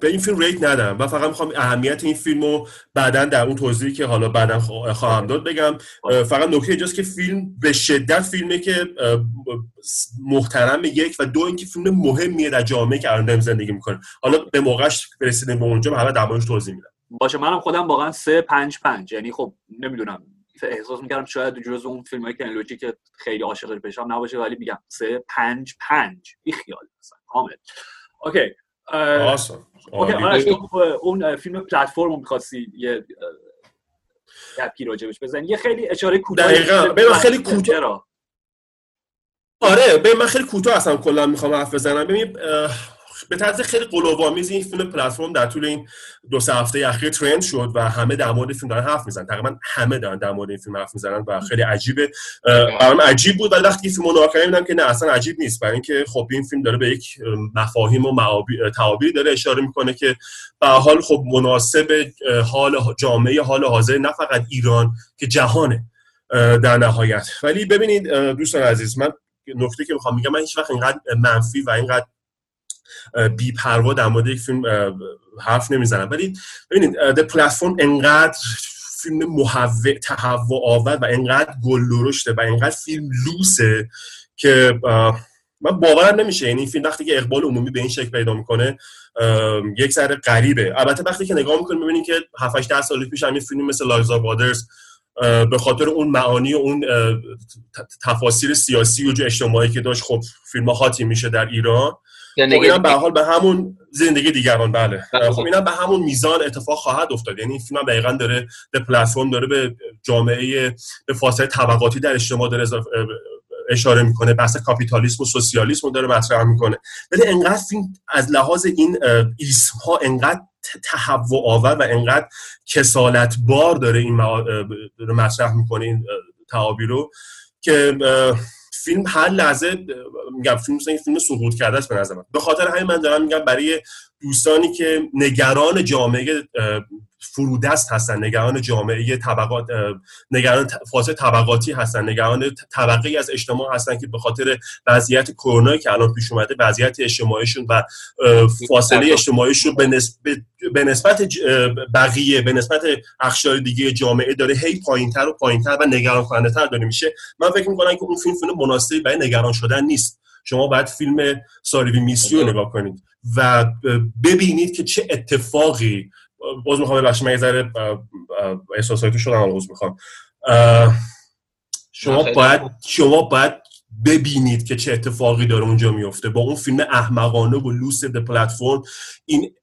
به این فیلم ریت ندم و فقط می‌خوام اهمیت این فیلم رو بعدا در اون توضیحی که حالا بعدا خوا- خواهم داد بگم. اه، فقط نکته اینجاست که فیلم به شدت فیلمه که محترم یک و دو اینکه فیلم مهمیه در جامعه که الان داریم زندگی می‌کنه حالا به موقعش برسیدیم به اونجا من در توضیح میدم. باشه منم خودم واقعا سه پنج پنج. یعنی خب نمی‌دونم احساس می‌کردم شاید جز اون فیلم های کنلوچی که خیلی عاشق پیشم نباشه ولی میگم سه پنج پنج. بی خیال مثلا کامل اوکی. آسان. تو اون فیلم پلتفرم رو می‌خواستی یه گپی راجبش بزنی. یه خیلی اشاره کوتاه دقیقاً. خیلی کوتاه. آره به من خیلی کوتاه اصلا کلا می‌خوام حرف بزنم. ببین به طرز خیلی قلوب‌آمیز این فیلم پلتفرم در طول این دو سه هفته اخیر ترند شد و همه در مورد فیلم دارن حرف می‌زنن. تقریبا همه دارن در مورد این فیلم حرف می‌زنن و خیلی عجیبه. برام عجیب بود ولی وقتی فیلم رو نگاه که نه اصلا عجیب نیست. برای اینکه خب این فیلم داره به یک اه، مفاهیم و تعابیری داره اشاره می‌کنه که به حال خب مناسب حال جامعه حال حاضر نه فقط ایران که جهانه در نهایت. ولی ببینید دوستان عزیز من نکته که می‌خوام میگم من هیچ وقت اینقدر منفی و اینقدر بی پروا در مورد یک فیلم حرف نمی‌زنم. ولی ببینید د پلتفرم انقدر فیلم محو تهوع آور و انقدر گل و انقدر فیلم لوسه که من باورم نمیشه. یعنی این فیلم وقتی که اقبال عمومی به این شکل پیدا می‌کنه یک ذره غریبه. البته وقتی که نگاه می‌کنیم می‌بینیم که 7 8 سال پیش هم یه فیلمی مثل لایزا وادرز به خاطر اون معانی و اون تفاسیر سیاسی و جو اجتماعی که داشت خب فیلم هاتی میشه در ایران. خب زندگی اینم به حال به همون زندگی دیگران بله. خب اینم به همون میزان اتفاق خواهد افتاد. یعنی این فیلم دقیقا داره به پلتفرم داره به جامعه به فاصله طبقاتی در اجتماع داره اشاره می‌کنه. بحث کاپیتالیسم و سوسیالیسم رو داره مطرح می‌کنه. ولی انقدر فیلم از لحاظ این ایسم ها انقدر ت- تهوع آور و انقدر کسالت بار داره این مطرح می‌کنه این تعابیر رو که فیلم هر لحظه میگم فیلم فیلم سقوط کرده است به نظر من. به خاطر همین من دارم میگم برای دوستانی که نگران جامعه فرودست هستن نگران جامعه طبقات نگران فاصله طبقاتی هستن نگران طبقه از اجتماع هستن که به خاطر وضعیت کرونا که الان پیش اومده وضعیت اجتماعیشون و فاصله اجتماعیشون به نسبت به نسبت بقیه به نسبت اخشار دیگه جامعه داره هی پایینتر و پایینتر و نگران کننده تر داره میشه. من فکر می‌کنم که اون فیلم فیلم مناسبی برای نگران شدن نیست. شما باید فیلم ساریوی میسیو رو نگاه کنید و ببینید که چه اتفاقی باز می‌خوام ببخشید من یه ذره احساساتی شدم عذر می‌خوام. شما باید. شما باید ببینید که چه اتفاقی داره اونجا میفته. با اون فیلم احمقانه و لوس د پلتفرم این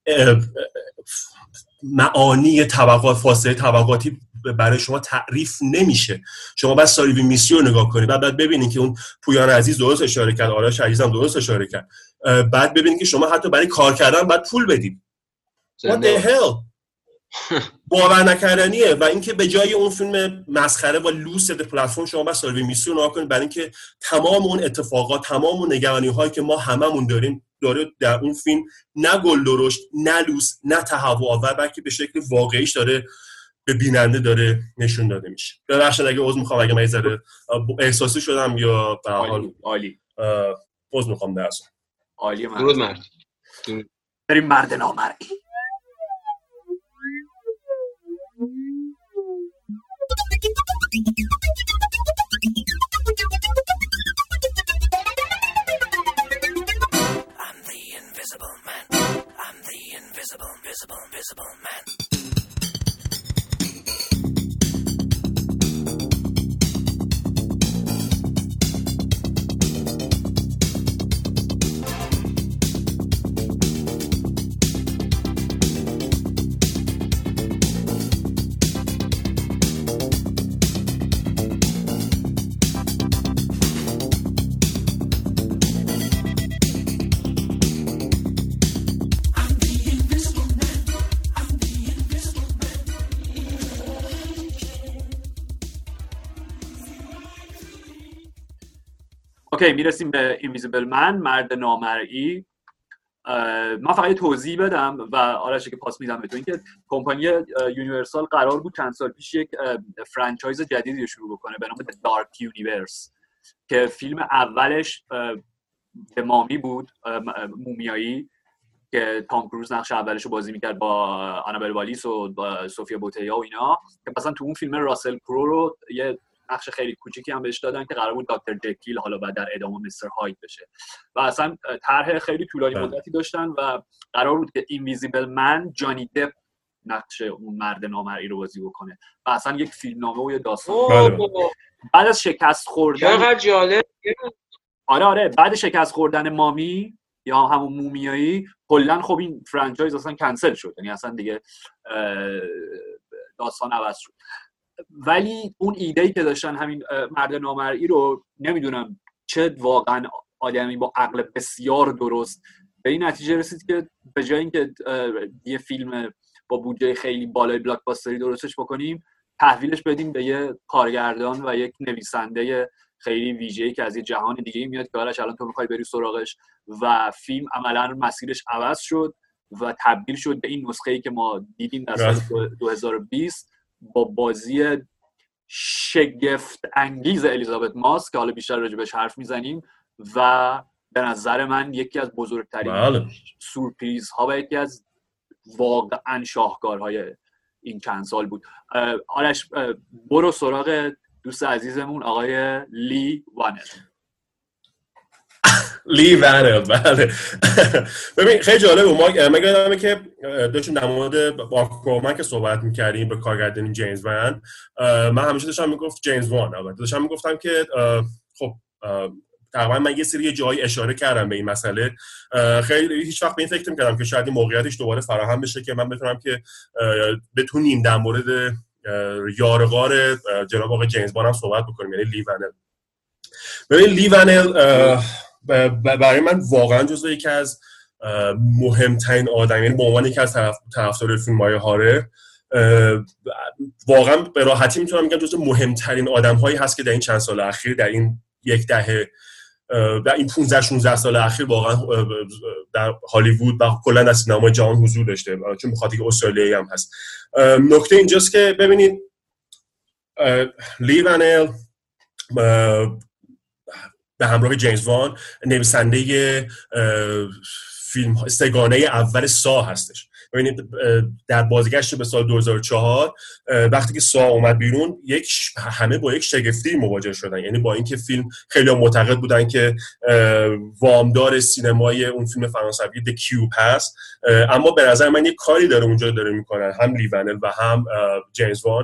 معانی طبقات فاصله طبقاتی برای شما تعریف نمیشه. شما بس ساریوی میسیو رو نگاه کنید بعد بعد ببینید که اون پویان عزیز درست اشاره کرد آرش عزیزم درست اشاره کرد. بعد ببینید که شما حتی برای کار کردن باید پول بدید. What the hell باور نکردنیه و اینکه به جای اون فیلم مسخره و لوس د پلتفرم شما بس ساروی میسیو رو نگاه کنید برای اینکه تمام اون اتفاقات تمام اون نگرانی هایی که ما هممون داریم داره در اون فیلم نه گل درشت نه لوس نه تهوع آور بلکه به شکل واقعیش داره به بیننده داره نشون داده میشه. ببخشید اگه عذر می‌خوام اگه من ذره احساسی شدم یا به هر حال عالی عذر می‌خوام درس عالی مرد. بریم مرد نامرئی. invisible, invisible man. OK می‌رسیم به Invisible Man مرد نامرئی. من فقط یه توضیح بدم و آرش که پاس میدم به تو. اینکه کمپانی یونیورسال قرار بود چند سال پیش یک franchise جدیدی رو شروع بکنه به نام Dark Universe که فیلم اولش Mummy بود مومیایی که تام کروز نقش اولش رو بازی می‌کرد با آنابل والیس و با سوفیا بوتیا و اینا که مثلا تو اون فیلم راسل کرو رو یه نقش خیلی کوچیکی هم بهش دادن که قرار بود دکتر جکیل حالا بعد در ادامه مستر هاید بشه. و اصلا طرح خیلی طولانی بله. مدتی داشتن و قرار بود که Invisible Man جانی دپ نقش اون مرد نامرئی رو بازی بکنه. و اصلا یک فیلمنامه و یه داستان. بله. بعد از شکست خوردن چقدر جالب. آره آره. بعد شکست خوردن Mummy یا همون مومیایی کلا خب این franchise اصلا کنسل شد. یعنی اصلا دیگه داستان عوض شد. ولی اون ایده ای که داشتن همین مرد نامرئی رو نمی‌دونم چه واقعا آدمی با عقل بسیار درست به این نتیجه رسید که به جای اینکه یه فیلم با بودجه خیلی بالای بلاکباستری درستش بکنیم تحویلش بدیم به یه کارگردان و یک نویسنده خیلی ویژه‌ای که از یه جهان دیگه میاد که آرش الان تو می‌خوای بری سراغش و فیلم عملا مسیرش عوض شد و تبدیل شد به این نسخه ای که ما دیدیم در سال بله. 2020 با بازی شگفت انگیز الیزابت ماس که حالا بیشتر راجبش حرف می‌زنیم و به نظر من یکی از بزرگترین بله. سورپریز ها و یکی از واقعا شاهکارهای این چند سال بود آرش برو سراغ دوست عزیزمون آقای لی وانر لی ونل بله. ببین خیلی جالبه. ما یادمه که داشتیم در مورد باکومن که صحبت می‌کردیم به کارگردانی جیمز ون اه، من همیشه داشتم می‌گفت جیمز وان البته داشتم می‌گفتم که خب تقریبا من یه سری جایی اشاره کردم به این مسئله. خیلی هیچ وقت به این فکر نمی‌کردم که شاید این موقعیتش دوباره فراهم بشه که من بتونم که بتونیم در مورد یارغار جناب آقای جیمز وان هم صحبت بکنیم یعنی لی ونل ببین لی ونل برای من واقعا جزو یکی از مهمترین آدم یعنی به عنوان یکی از طرف طرفدار فیلم های هاره واقعا به راحتی می‌تونم بگم جزو مهمترین آدم هایی هست که در این چند سال اخیر در این یک دهه در این 15 16 سال اخیر واقعا در هالیوود و کلا در سینما جهان حضور داشته چون بخاطر که استرالیایی هم هست. نکته اینجاست که ببینید اه، لی ونل اه، به همراه جیمز وان نویسنده فیلم سگانه اول سا هستش. ببینید در بازگشت به سال 2004 اه، وقتی که سا اومد بیرون یک همه با یک شگفتی مواجه شدن. یعنی با اینکه فیلم خیلی معتقد بودن که وامدار سینمای اون فیلم فرانسوی د کیوب هست. اما به نظر من یک کاری داره اونجا داره می‌کنن هم لیونل و هم جیمز وان.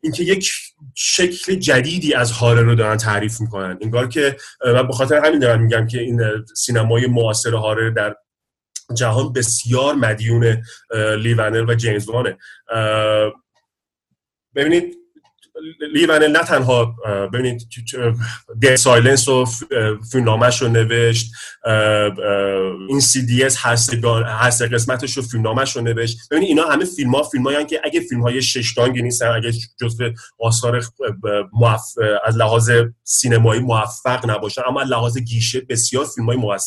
اینکه یک شکل جدیدی از horror رو دارن تعریف می‌کنن. انگار که من به خاطر همین دارم میگم که این سینمای معاصر horror در جهان بسیار مدیون اه، لی ونل و جیمز وانه. ببینید لی ونل نه تنها ببینید Dead Silence و فیلمنامهش رو نوشت Insidious هر سه قسمتش رو فیلمنامهش رو نوشت ببینید اینا همه فیلم ها فیلم هایی که اگه فیلم های ششتانگی نیستن اگه جزو آثار. از لحاظ سینمایی موفق نباشن اما از لحاظ گیشه بسیار فیلم های.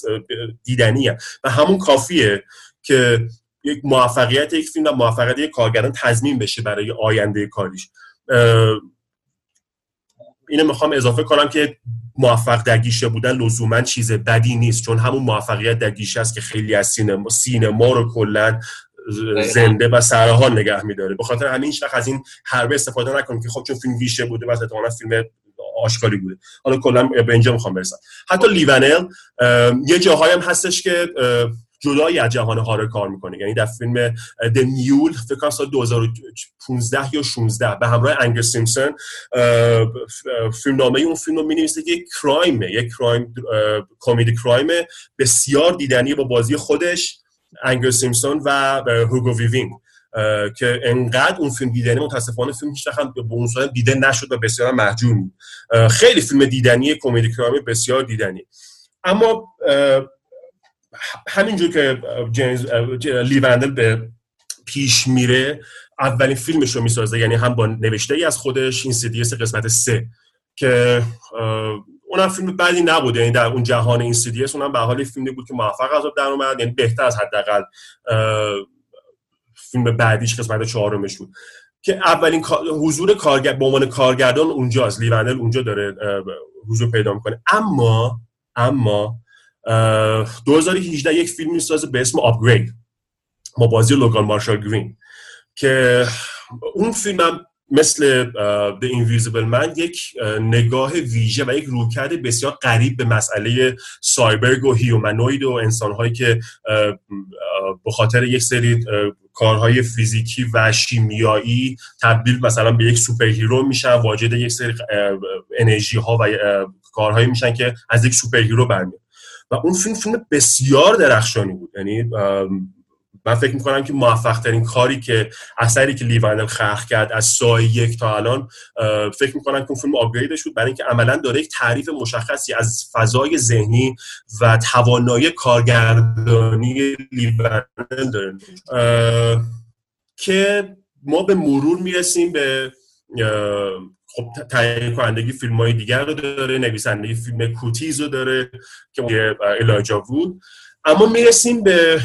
دیدنی. و همون کافیه که یک موفقیت یک فیلم و موفقیت یک کارگردان تضمین بشه برای آینده کاریش اینو می‌خوام اضافه کنم که موفق در گیشه بودن لزوما چیز بدی نیست چون همون موفقیت در گیشه است که خیلی از سینما سینما رو کلا زنده و سرحال نگه میداره. به خاطر همین وقت از این حربه استفاده نکنیم که خب چون فیلم گیشه بوده و احتمالاً فیلم آشکاری بوده. حالا کلا به اینجا می‌خوام برسم. حتی لیونل یه جاهایی هم هستش که جدایی از جهان هارر کار می‌کنه. یعنی در فیلم د میول فکر کنم سال 2015 یا 16 به همراه انگر سیمپسون فیلم نامه اون فیلم رو می‌نویسه که یک کرایمه یک کرایم کمدی کرایم بسیار دیدنی با بازی خودش انگس سمپسون و هوگو ویوینگ که انقدر اون فیلم دیدنی متاسفانه فیلم هیچ هم به اون صورت دیده نشد و بسیار مهجور خیلی فیلم دیدنی کمدی crime بسیار دیدنی. اما همینجور که جیمز اه، ج- لی ونل به پیش میره اولین فیلمش رو می‌سازه یعنی هم با نوشته ای از خودش Insidious قسمت سه که اونم فیلم بدی نبود یعنی در اون جهان این CDS اونم به حال فیلمی بود که موفق از آب در اومد یعنی بهتر از حداقل فیلم بعدیش قسمت چهارمش بود. که اولین حضور کارگر به عنوان کارگردان اونجاست لیوندل اونجا داره حضور پیدا می‌کنه. اما اما 2018 یک فیلم می‌سازه به اسم آپگرید با بازی لوگان مارشال گرین که اون فیلم هم مثل The Invisible Man یک اه، نگاه ویژه و یک رویکرد بسیار غریب به مسئله سایبرگ و humanoid و انسانهایی که به خاطر یک سری کارهای فیزیکی و شیمیایی تبدیل مثلا به یک super hero میشن واجد یک سری انرژی ها و کارهایی میشن که از یک super hero برمیاد و اون فیلم فیلم بسیار درخشانی بود. یعنی من فکر می‌کنم که موفق ترین کاری که اثری که لیوانل خلق کرد از سایه یک تا الان فکر می‌کنم که اون فیلم آپگریدش بود برای اینکه عملا داره یک تعریف مشخصی از فضای ذهنی و توانایی کارگردانی لیوانل داره. که ما به مرور می‌رسیم به خب تهیه کنندگی فیلم های دیگر رو داره نویسندگی فیلم کوتیز رو داره که الایجا وود. اما می‌رسیم به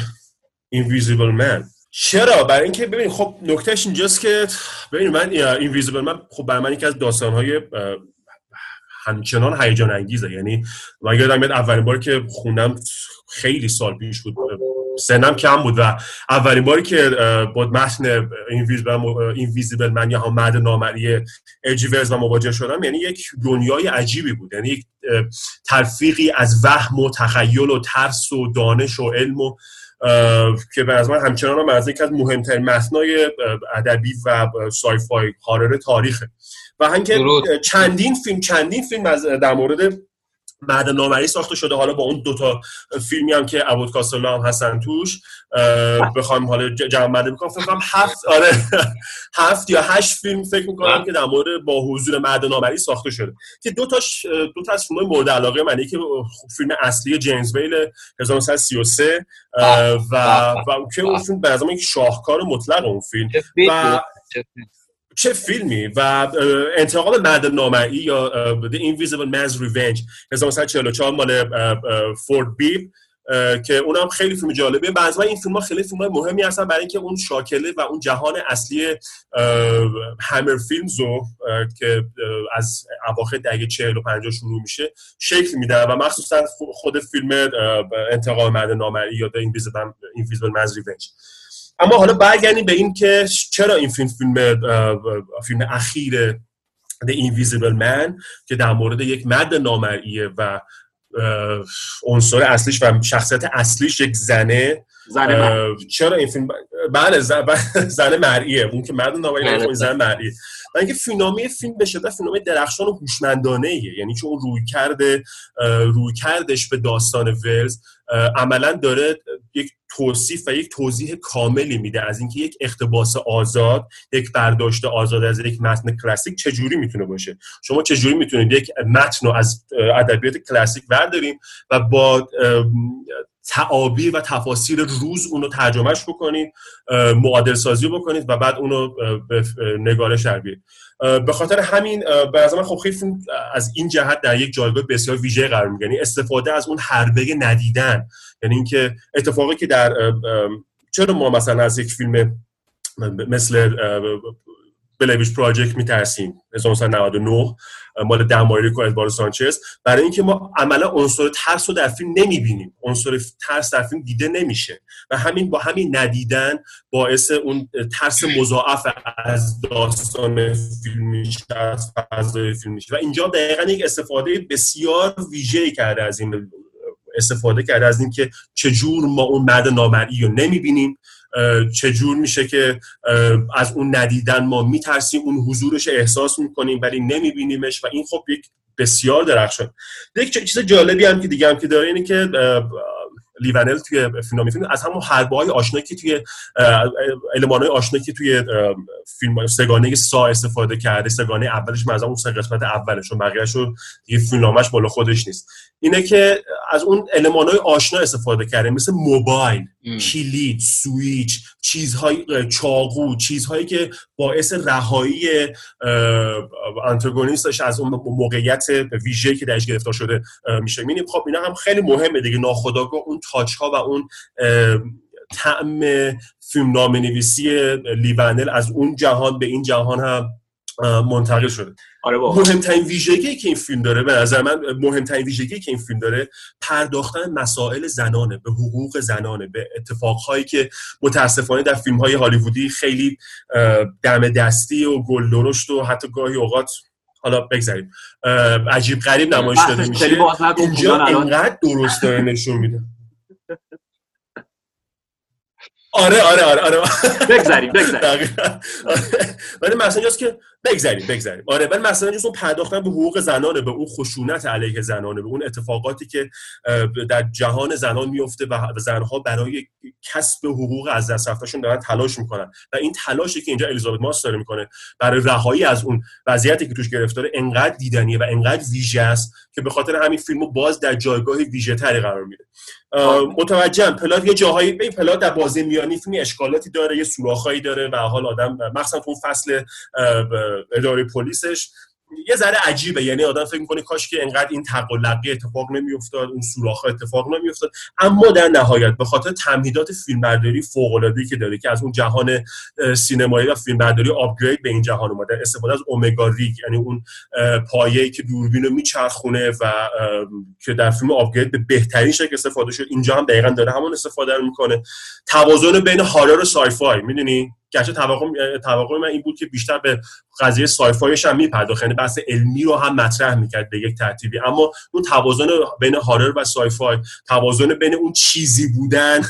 Invisible Man چرا؟ برای اینکه ببینید خب نکتهش اینجاست که ببینید من Invisible Man خب برای من یکی از داستانهای همچنان هیجان انگیزه یعنی من یادم میاد اولین بار که خوندم خیلی سال پیش بود. سنم کم بود و اولین باری که با متن Invisible Man یا همون مرد نامرئی اچ جی ولز مواجه شدم یعنی یک دنیای عجیبی بود یعنی یک تلفیقی از وهم و تخیل و ترس و دانش و علم و که به از من همچنان هم از یکی از مهمترین متنای ادبی و سایفای هارر تاریخه و. اه، چندین فیلم چندین فیلم از در مورد مرد نامری ساخته شده. حالا با اون دوتا فیلمی هم که ابوت کاستلا هم هستن توش بخوام حالا جمع بندی بکنم. فکر کنم هفت آره هفت یا هشت فیلم فکر می‌کنم که در مورد با حضور مرد نامری ساخته شده. که دو تاش دو تا از فیلم مورد علاقه منه. که فیلم اصلی جیمز بیل 1933 اه، و و که اون فیلم به نظرم یک شاهکار مطلق اون فیلم. و-؟ چه فیلم؟ فیلمی و انتقام مرد نامرئی یا The Invisible Man's Revenge 1944 مال فورد بیب که اونم خیلی فیلم جالبه بعضا این فیلم ها خیلی فیلم های مهمی هستن برای اینکه اون شاکله و اون جهان اصلی همر فیلمز رو اه، که از اواخر دهه 40 و 50 شروع میشه شکل میده و مخصوصا خو- خود فیلم انتقام مرد نامرئی یا The Invisible Man's Revenge اما حالا برگردیم به این که چرا این فیلم فیلم فیلم اخیر The Invisible Man که در مورد یک مرد نامرئیه و عنصر اصلیش و شخصیت اصلیش یک زنه زن من چرا این فیلم؟ بله زن, زن مرئیه. اون که مرد نامرئی بله. زن مرئیه. و اینکه فیلمنامه فیلم به شدت فیلمنامه درخشان و هوشمندانه یعنی چون روی کرده روی کردش به داستان ولز عملا داره یک توصیف و یک توضیح کاملی میده از اینکه یک اقتباس آزاد یک برداشت آزاد از یک متن کلاسیک چجوری می‌تونه باشه؟ شما چجوری می‌تونید یک متن رو از ادبیات کلاسیک برداریم و با تعابیر و تفاسیر روز اونو ترجمهش بکنید معادل سازی بکنید و بعد اونو به نگارش در به خاطر همین به نظر من خب خیلی از این جهت در یک جایگاه بسیار ویژه قرار می‌گیره. یعنی استفاده از اون حربه ندیدن. یعنی اینکه اتفاقی که در چرا ما مثلا از یک فیلم مثل بلیویش پراجکت میترسیم. 1999 مال دمایریک و ادوارد سانچز. برای اینکه ما عملا عنصر ترس رو در فیلم نمی‌بینیم. عنصر ترس در فیلم دیده نمیشه. و همین با همین ندیدن باعث اون ترس مضاعف از داستان فیلم میشه از فضای فیلم میشه. و اینجا دقیقا یک استفاده بسیار ویژه کرده از این استفاده کرده از اینکه چجور ما اون مرد نامرئی رو نمی‌بینیم. چجور میشه که از اون ندیدن ما میترسیم اون حضورش احساس می‌کنیم ولی نمیبینیمش و این خب یک بسیار درخشان. یک چیز جالبی هم که دیگه هم که داره اینه که لیونل توی فیلم از همون حربه های آشنایی که توی علمان های آشنایی که توی فیلم سگانه سا استفاده کرده. سگانه اولش مثلا اون سه قسمت اولش و بقیه‌اش رو دیگه فیلمنامه‌اش بالا خودش نیست. اینه که از اون علمان های آشنا استفاده کرده مثل موبایل. کلید سویچ چیزهای چاقو چیزهایی که باعث رهایی آنتاگونیستش از اون موقعیت ویژه‌ای که درش گرفتار شده میشه. می‌بینیم خب اینا هم خیلی مهمه دیگه. ناخودآگاه اون تاچ ها و اون طعم فیلم نام نویسی لیونل از اون جهان به این جهان هم منتقل شده. آره مهمترین ویژگی که این فیلم داره به نظر من مهمترین ویژگی که این فیلم داره پرداختن مسائل زنانه به حقوق زنانه به اتفاقهایی که متاسفانه در فیلم های هالیوودی خیلی دم دستی و گل درشت و حتی گاهی اوقات حالا بگذاریم عجیب غریب نمایش داده میشه. اینجا انقدر درست داره نشون میده. آره آره آره آره. دقیقاً. آره. ولی مثلا اینجاست که بگذریم بگذریم. آره ولی مثلا اینجاست اون پرداختن به حقوق زنانه به اون خشونت علیه زنانه به اون اتفاقاتی که در جهان زنان میفته و زنها برای کسب حقوق از دست رفتهشون دارن تلاش می‌کنن. و این تلاشی که اینجا الیزابت ماس داره می‌کنه برای رهایی از اون وضعیتی که توش گرفتاره انقدر دیدنیه و انقدر ویژه است که به خاطر همین فیلمو باز در جایگاه ویژه تری قرار میده. متوجهم. پلات یه جاهایی به پلات در بازی میانی فیلمی اشکالاتی داره یه سوراخایی داره و حال آدم مخصوصا تو اون فصل اداره پلیسش. یه ذره عجیبه. یعنی آدم فکر می‌کنه کاش که انقدر این تقلقی اتفاق نمیافتاد اون سوراخ اتفاق نمیافتاد. اما در نهایت به خاطر تمهیدات فیلمبرداری فوق العاده که داره که از اون جهان سینمایی و فیلمبرداری آپگرید به این جهان اومده استفاده از اومگا ریگ یعنی اون پایه‌ای که دوربین رو میچرخونه و که در فیلم آپگرید به بهترین شکل استفاده شد. اینجا هم دقیقا داره همون استفاده رو می‌کنه. توازن بین هارر و سایفای می‌دونی؟ گرچه توقع توقع من این بود که بیشتر به قضیه سایفایش هم میپرداخت. یعنی بحث علمی رو هم مطرح می‌کرد به یک ترتیبی. اما اون توازن بین هارر و سایفای توازن بین اون چیزی بودن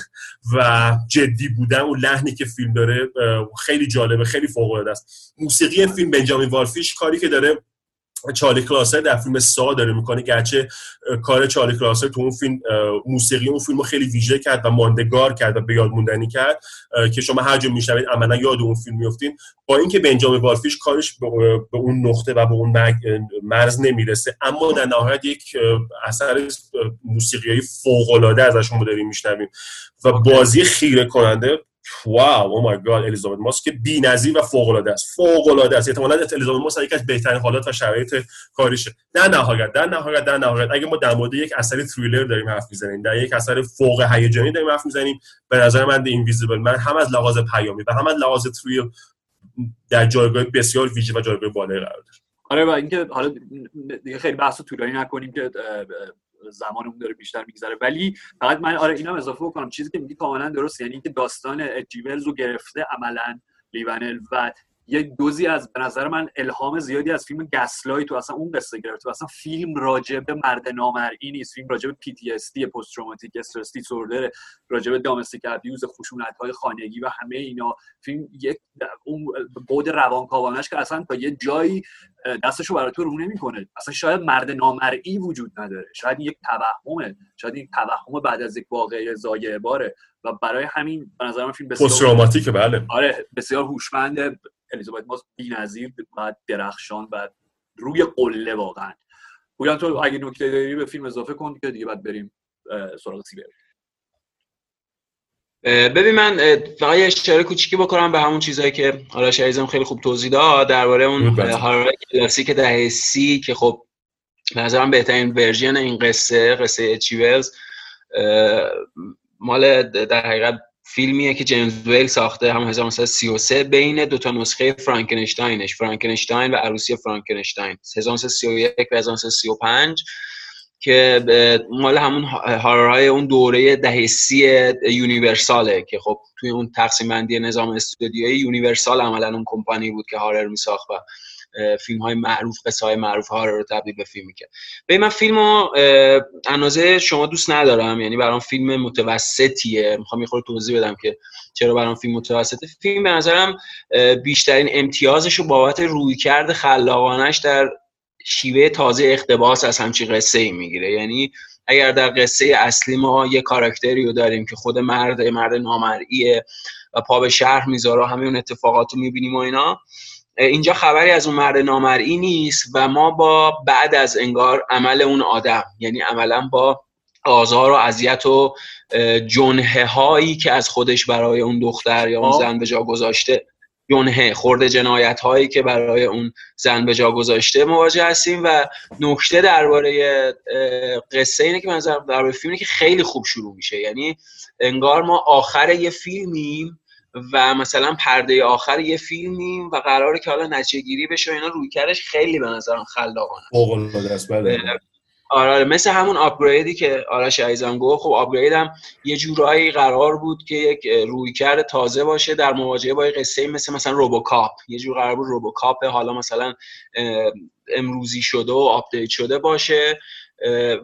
و جدی بودن اون لحنی که فیلم داره خیلی جالبه خیلی فوق العاده است. موسیقی فیلم بنجامین والفیش کاری که داره چارلی کلاسر در فیلم سا داره می‌کنه. گرچه کار چارلی کلاسر تو اون فیلم موسیقی اون فیلم خیلی ویژه کرد و ماندگار کرد و به یاد موندنی کرد. که شما هر جا میشنوید عملا یاد اون فیلم میفتین با اینکه بنجامین والفیش کارش به اون نقطه و به اون مرز نمی‌رسه اما در نهایت یک اثر موسیقی فوق العاده ازش ما داریم میشنویم. و بازی خیره کننده واو او مای گاد الیزابت ماس که بی‌نظیر و فوق العاده است. فوق العاده است. احتمالاً الیزابت ماس یکی از بهترین حالات و شرایط کاریشه در نهایت در نهایت در نهایت اگه ما در مورد یک اثر تریلر داریم حرف می‌زنیم در یک اثر فوق هیجانی داریم حرف می‌زنیم به نظر من The Invisible Man هم از لحاظ پیامی و هم از لحاظ thrill در جایگاه بسیار ویژه و جایگاه بالایی قرار داره. آره و اینکه حالا دیگه خیلی بحث طولانی نکنیم که زمانمون داره بیشتر میگذره. ولی فقط من آره اینا اضافه بکنم. چیزی که میگی کاملا درست یعنی اینکه داستان اچ جی ولز رو گرفته عملا لی ونل و یک دوزی از به نظر من الهام زیادی از فیلم Gaslight و اصلا اون قصه گرفته و اصلا فیلم راجع به مرد نامرئی نیست. فیلم راجع به PTSD post traumatic stress disorder راجع به دامستیک ابیوز خشونت های خانگی و همه اینا. فیلم یک اون بود روانکاوانش که اصلا تا یه جایی دستشو برای تو رو نمی‌کنه اصلا شاید مرد نامرئی وجود نداره. شاید یک توهمه. شاید یک توهم بعد از یک واقعه زایه باره. و برای همین به نظر من فیلم پست بسیار تروماتیکه بله. آره بسیار هوشمند. الیزابت ماس بی‌نظیر و درخشان و روی قله واقعا پویان تو اگه نکته داری به فیلم اضافه کن که دیگه بعد بریم سراغ سیبرگ اه، ببین من فقط یه اشاره کوچیکی بکنم به همون چیزایی که آرش عزیزم خیلی خوب توضیح داد درباره اون بله. horror کلاسیک دهه سی که خب به نظرم بهترین version این قصه قصه اچ جی ولز مال در حقیقت فیلمیه که جیمز ویل ساخته هم 1933 بین دو تا نسخه فرانکنشتاینش فرانکنشتاین و عروسی فرانکنشتاین. 1931 و 1935 که مال همون هاررهای اون دوره دهه سی یونیورساله که خب توی اون تقسیم بندی نظام استودیویی یونیورسال عملا اون کمپانی بود که هارر میساخت و فیلم های معروف قصه های معروف هارر رو تبدیل به فیلم می‌کرد. به من فیلم رو اندازه شما دوست ندارم. یعنی برام فیلم متوسطیه. می‌خوام یه خورده توضیح بدم که چرا برام فیلم متوسطه. فیلم به نظرم بیشترین امتیازش رو بابت رویکرد خلاقانش در شیوه تازه اقتباس از همچین قصه ای می‌گیره. یعنی اگر در قصه اصلی ما یه کاراکتری رو داریم که خود مرد مرد نامرئیه و پا به شهر می‌ذاره همه اون اتفاقات رو می‌بینیم و اینا اینجا خبری از اون مرد نامرئی نیست و ما با بعد از انگار عمل اون آدم یعنی عملا با آزار و اذیت و اه، جنحه هایی که از خودش برای اون دختر یا اون آه. زن به جا گذاشته جنحه خورده جنایت هایی که برای اون زن به جا گذاشته مواجه هستیم و نکته درباره قصه اینه که منظر درباره فیلم اینه که خیلی خوب شروع میشه یعنی انگار ما آخر یه فیلمیم و مثلا پرده آخر یه فیلمیم و قراره که حالا نتیجه گیری بشه اینا روی کردش خیلی به نظرم خلاقانه. بله. آره آره، مثل همون آپگریدی که آرش عزیزم گفت. خب آپگرید هم یه جورایی قرار بود که یک رویکرد تازه باشه در مواجهه با یه قصه مثل مثلا روبوکاپ یه جور قرار بود RoboCop حالا مثلا امروزی شده و update شده باشه.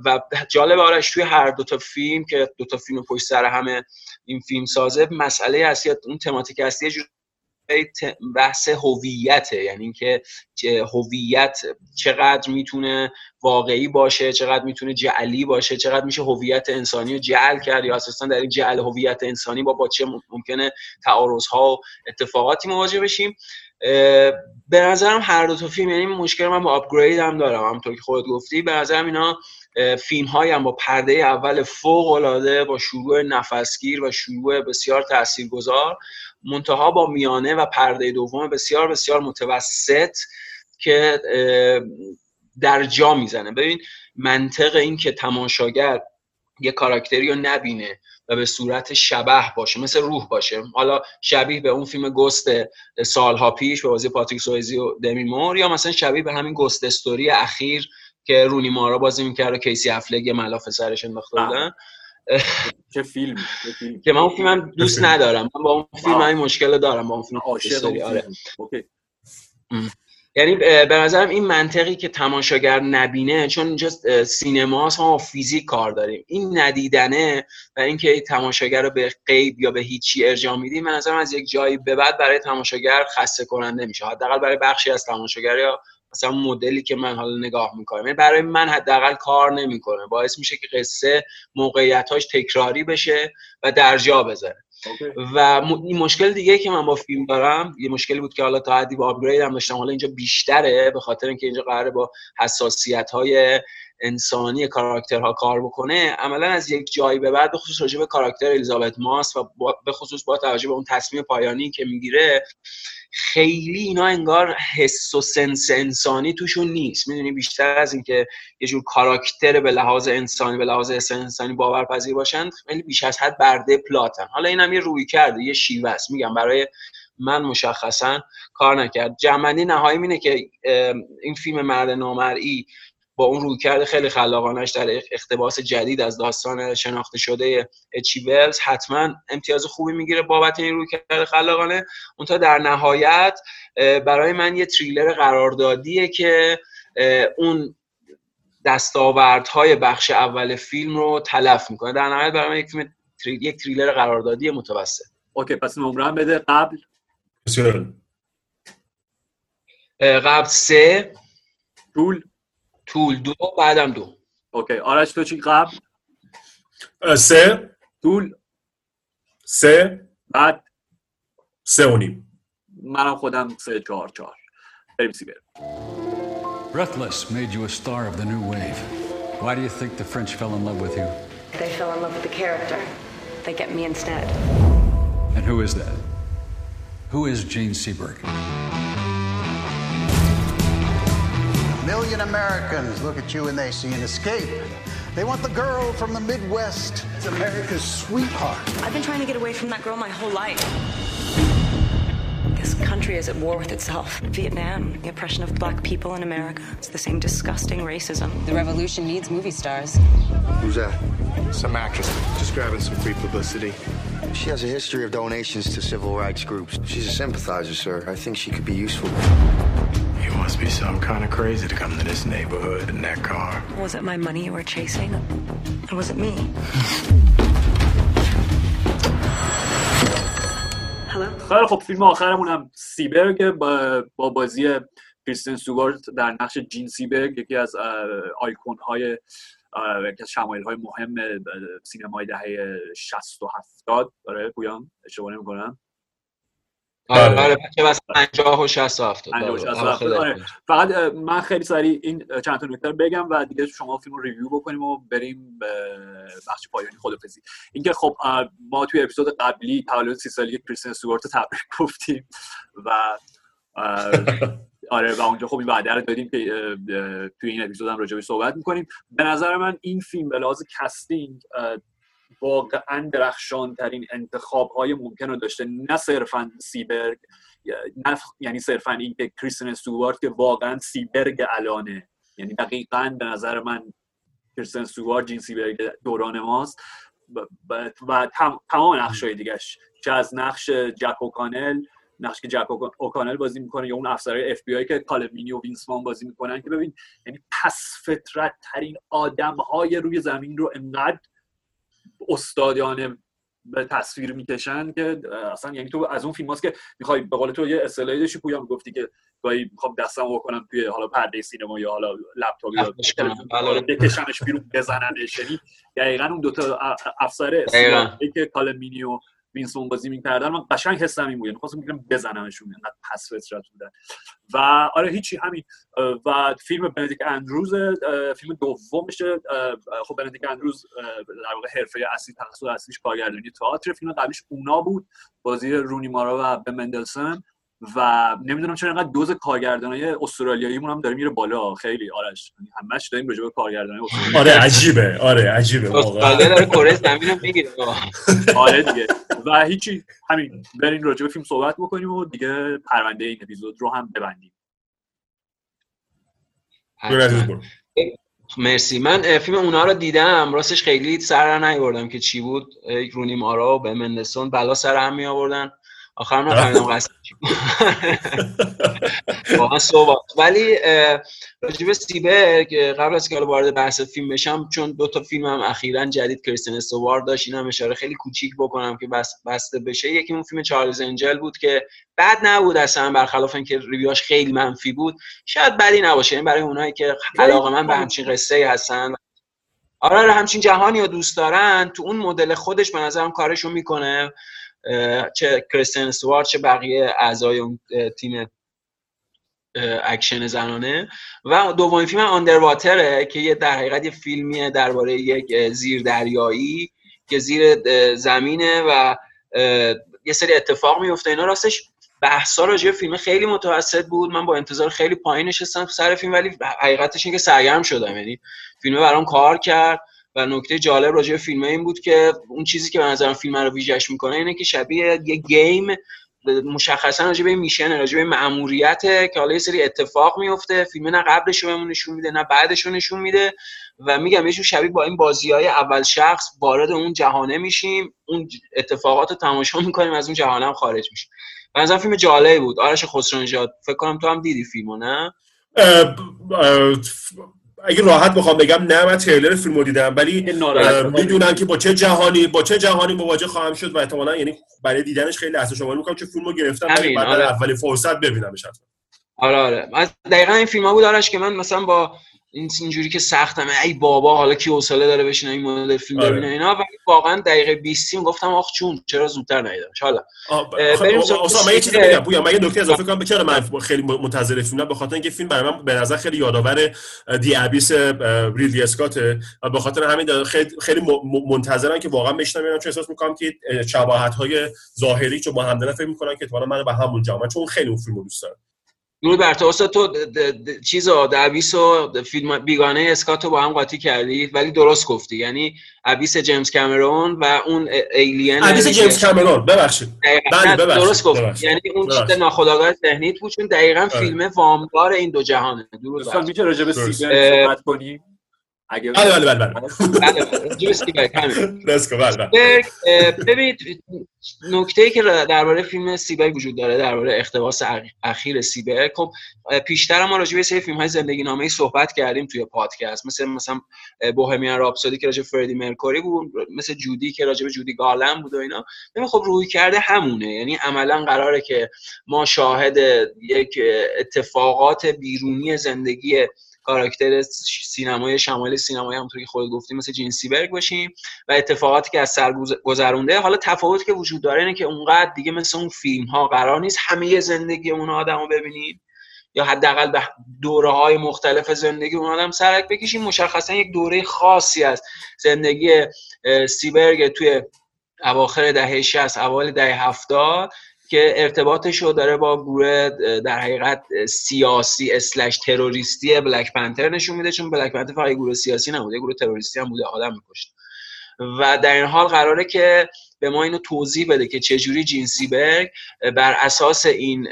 و جالب آرش توی هر دو تا فیلم که دو تا فیلم پشت سر همه این فیلم سازه مسئله اصلی اون تماتیک اصلی بحث هویته. یعنی اینکه هویت چقدر می‌تونه واقعی باشه چقدر می‌تونه جعلی باشه چقدر میشه هویت انسانی رو جعل کرد یا اساسا در این جعل هویت انسانی با با چه ممکنه تعارض ها و اتفاقاتی مواجه بشیم. به نظرم هر دو تا فیلم یعنی مشکل من با آپگرید هم دارم همونطور که خودت گفتی. به نظرم اینا فیلم های هم با پرده اول فوق العاده با شروع نفسگیر و شروع بسیار تاثیرگذار منتها با میانه و پرده دوم بسیار بسیار متوسط که در جا می‌زنه. ببین منطق این که تماشاگر یه کاراکتری رو نبینه و به صورت شبه باشه مثل روح باشه. حالا شبیه به اون فیلم گست سالها پیش به بازی پاتریک سویزی و دمی مور یا مثلا شبیه به همین گست استوری اخیر که رونی مارا بازی می‌کرد و کیسی افلگ یه ملافه سرش انداخته بودن. چه فیلم که من اون فیلم دوست. ندارم. من با اون فیلم. این مشکل دارم با اون فیلم عاشق آره. یعنی به نظرم این منطقی که تماشاگر نبینه چون اینجا اه، سینماست ما فیزیک کار داریم. این ندیدنه و اینکه تماشاگر رو به غیب یا به هیچی ارجاع میدیم به نظرم از یک جایی به بعد برای تماشاگر خسته کننده میشه. حداقل برای بخشی از تماشاگر یا مثلا مدلی که من حالا نگاه می‌کنم. یعنی برای من حداقل کار نمی‌کنه. باعث میشه که قصه موقعیتاش تکراری بشه و در جا بذاره و این مشکل دیگه که من با فیلم دارم یه مشکلی بود که حالا تا حدی با آپگرید هم داشتم. حالا اینجا بیشتره به خاطر اینکه اینجا قراره با حساسیت های انسانی کاراکترها کار بکنه. عملا از یک جایی به بعد به خصوص راجع به کاراکتر الیزابت ماس و به خصوص با توجه به اون تصمیم پایانی که می‌گیره خیلی اینا انگار حس و سنس انسانی توشون نیست. می‌دونی بیشتر از اینکه یه جور کاراکتر به لحاظ انسانی به لحاظ حس انسانی باورپذیر باشن خیلی بیش از حد برده پلاتن. حالا اینم یه روی کرده یه شیوه است. میگم برای من مشخصا کار نکرد. جمعنی نهایی اینه که این فیلم مرد نامرئی با اون رویکرد خیلی خلاقانش در اقتباس جدید از داستان شناخته شده اچی ولز حتما امتیاز خوبی می‌گیره بابت این رویکرد خلاقانه. اونتا در نهایت برای من یه تریلر قراردادیه که اون دستاوردهای بخش اول فیلم رو تلف می‌کنه. در نهایت برای من یک فیلم تری... یک تریلر قراردادی متوسط. OK پس نمره بده. قبل؟ بسیار. قبل سه. طول طول دو بعدم دو اوکی آرش تو چی قبل اه، سه طول سه بعد سه و نیم منم خودم سه چهار چهار بریم سی بریم Breathless made you a star of the new wave. Why do you think the French fell in love with you? They fell in love with the character. They get me instead. And who is that? Who is Gene Seberg? Million Americans look at you and they see an escape. They want the girl from the Midwest. It's America's sweetheart. I've been trying to get away from that girl my whole life. This country is at war with itself. Vietnam, the oppression of black people in America. It's the same disgusting racism. The revolution needs movie stars. Who's that? Some actress just grabbing some free publicity. She has a history of donations to civil rights groups. She's a sympathizer, sir. I think she could be useful. Must be some kind of crazy to come to this neighborhood in that car. Was it my money you were chasing? Or was it me? Hello? خیلی خب فیلم آخرمون هم سیبرگ با, با بازی کریستین سوگارت در نقش جین سیبرگ یکی از آیکون های یکی از شمایل های مهم سینمای دهه 60 و 70 داره پویان اشتباه نمی‌کنم آره بله. آره 50 و 60 و 70 50 و بله، 60 و اواخر 70. آره. دهه. فقط من خیلی سریع این چند تا نکته رو بگم و دیگه شما فیلم رو ریویو بکنیم و بریم به بخش پایانی خدافزی اینکه خب ما توی اپیزود قبلی تولد سی سالی کریستین سوگارت رو تبریک گفتیم و آره و اونجا خب این وعده رو دادیم که توی این اپیزود هم راجع بهش صحبت می‌کنیم به نظر من این فیلم به لحاظ casting واقعا درخشان ترین انتخاب های ممکن رو داشته. نه صرفا سیبرگ نه یعنی صرفا این که کریستین استوارت که واقعا سیبرگ الانه. یعنی دقیقا به نظر من کریستین استوارت جین سیبرگ دوران ماست. و تم- تمام نقش های دیگهش. چه از نقش جک کانل نقشی که جک اوکا- اوکانل بازی می‌کنه یا اون افسرهای اف بی آی که کالم مینی و وینس وان بازی می‌کنن که ببین یعنی پست فطرت ترین آدم های روی زمین رو انقدر استادانه به تصویر می‌کشن که اصلا یعنی تو از اون فیلم که می‌خوای به قول تو یه اصطلاحی داشتی پویا گفتی که گاهی می‌خوام دستم بکنم توی حالا پرده سینما یا حالا لپتاپ یا کنم. بله. بکشنش بیرون بزننش یعنی دقیقا اون دوتا افسر که کالم مینی و وینس وان بازی می‌کردن. من قشنگ حسم این بود. یعنی خواستم بگم بزنمشون انقدر پست فطرت بودن. و آره هیچی همین. و فیلم بندیک اندروز فیلم دومشه. اه، خب بندیک اندروز در واقع حرفه اصلی تخصص اصلیش کارگردانی تئاتر. فیلم قبلیش Una بود. بازی رونی مارا و به و نمی‌دونم چرا اینقدر دوز کارگردانای استرالیاییمون هم داره میره بالا. خیلی آرش یعنی همش داریم راجع به کارگردانای استرالیایی آره عجیبه. آره عجیبه واقعا. داره کره زمین رو می‌گیره. آره دیگه. و هیچی همین بریم راجع به فیلم صحبت بکنیم و دیگه پرونده این اپیزود رو هم ببندیم. مرسی. من فیلم اونا رو دیدم. راستش خیلی سر را نیاوردم که چی بود. رونی مارا و به مندسون بلا سر هم می آوردن آخرم نفهمیدم قصد چی بود. واقعا صحبت. ولی راجب سیبرگ اه، قبل از که وارد بحث فیلم بشم چون دو تا فیلم هم اخیرا جدید کریستین استوار داشت اینم اشاره خیلی کوچیک بکنم که بس بسته بشه. یکی اون فیلم چارلز انجل بود که بد نبود اصلا برخلاف اینکه ریویاش خیلی منفی بود. شاید بدی نباشه این برای اونایی که علاقه من به همچین قصه هستن. آره آره همچین جهانی رو دوست دارن. تو اون مدل خودش به نظرم کارشو می‌کنه. چه کریستین استوارت چه بقیه اعضای اون تیم اکشن زنانه. و دومین فیلم Underwater ه که یه در حقیقت یه فیلمیه درباره یک زیر دریایی که زیر زمینه و یه سری اتفاق میفته. اینا راستش بحثا راجع فیلم خیلی متوسط بود. من با انتظار خیلی پایین نشستم سر فیلم ولی حقیقتش اینه که سرگرم شدم. یعنی فیلم برام کار کرد. و نکته جالب راجع به فیلم این بود که اون چیزی که به نظرم فیلم رو ویژش می‌کنه اینه که شبیه یه game مشخصا راجع به میشن راجع به مأموریته که حالا یه سری اتفاق میفته فیلم نه قبلش رو نشون میده نه بعدش رو نشون میده و میگم یه شبیه با این بازی های اول شخص وارد اون جهانه میشیم اون اطلاعات رو تماشا می‌کنیم از اون جهانه هم خارج میشیم. به نظرم فیلم جالبی بود. آرش خسرو فکر کنم تو هم دیدی فیلمو نه؟ اگه راحت بخوام بگم نه من تریلر فیلم رو دیدم ولی می‌دونم که با چه جهانی با چه جهانی مواجه خواهم شد و احتمالاً یعنی برای دیدنش خیلی لحظه شماری می‌کنم که فیلم رو گرفتم بعد آره. اولین فرصت ببینمش حتما. آره آره. دقیقا این فیلم ها بود آرش که من مثلا با این اینجوری که سختم ای بابا حالا کی حوصله داره بشینه این مدل فیلم آره. ببینه اینا. ولی واقعا دقیقه 20 گفتم آخ چون چرا زودتر ندیدمش حالا. بریم آسان، من یه چیزی. بگم پویا من یه نکته اضافه کنم. چرا من خیلی منتظر فیلمم به خاطر اینکه فیلم برای من به نظر خیلی یادآور دی ابیس ریدلی اسکاته و به خاطر همین خیلی خیلی منتظرم که واقعا بشنوم چون احساس می‌کنم که شباهت های ظاهری چون با هم فکر می‌کنن که اتفاقا من به همون جامعه چون خیلی اون فیلمو دوست دارم. درود بر تو استاد تو د- د- د- چیز رو دبیس و فیلم بیگانه اسکات رو با هم قاطی کردی ولی درست گفتی یعنی ابیس جیمز کامرون و اون ایلین ابیس جیمز کامرون ببخشید. بله، ببخشید، درست گفت ببخشید. یعنی اون چیز. ناخودآگاه ذهنیت بود چون دقیقا فیلم وامدار این دو جهانه درود بر تو. میشه راجع به صحبت کنیم اگه بله بله بله. بله بله. بله بله. بله اه، ببینید نکته ای که درباره فیلم سیبرگ وجود داره درباره اقتباس اخ- اخیر سیبرگ خب پیشتر ما راجع به سری فیلم های زندگی نامه صحبت کردیم توی پادکست. مثل مثلا بوهمیان راپسودی که راجع فردی مرکوری بود مثل جودی که راجع به جودی گالن بود و اینا. ببین خب روی کرده همونه. یعنی عملا قراره که ما شاهد یک اتفاقات بیرونی زندگی کاراکتر سینمای شمالی سینمایی همونطور که خودت گفتی مثل جین سیبرگ باشیم و اتفاقاتی که از سر گذ- گذرونده حالا تفاوتی که وجود داره اینه که اونقدر دیگه مثل اون فیلم ها قرار نیست همه زندگی اون آدم رو ببینیم یا حداقل به دوره های مختلف زندگی اون آدم سرک بکشیم. مشخصا یک دوره خاصی از زندگی سیبرگ توی اواخر دهه 60 اوایل دهه 70 که ارتباطش رو داره با گروه در حقیقت سیاسی اسلش تروریستی بلک پنتر نشون میده چون بلک پنتر فقط گروه سیاسی نبوده گروه تروریستی هم بوده آدم میکشت. و در این حال قراره که به ما اینو توضیح بده که چجوری جین سیبرگ بر اساس این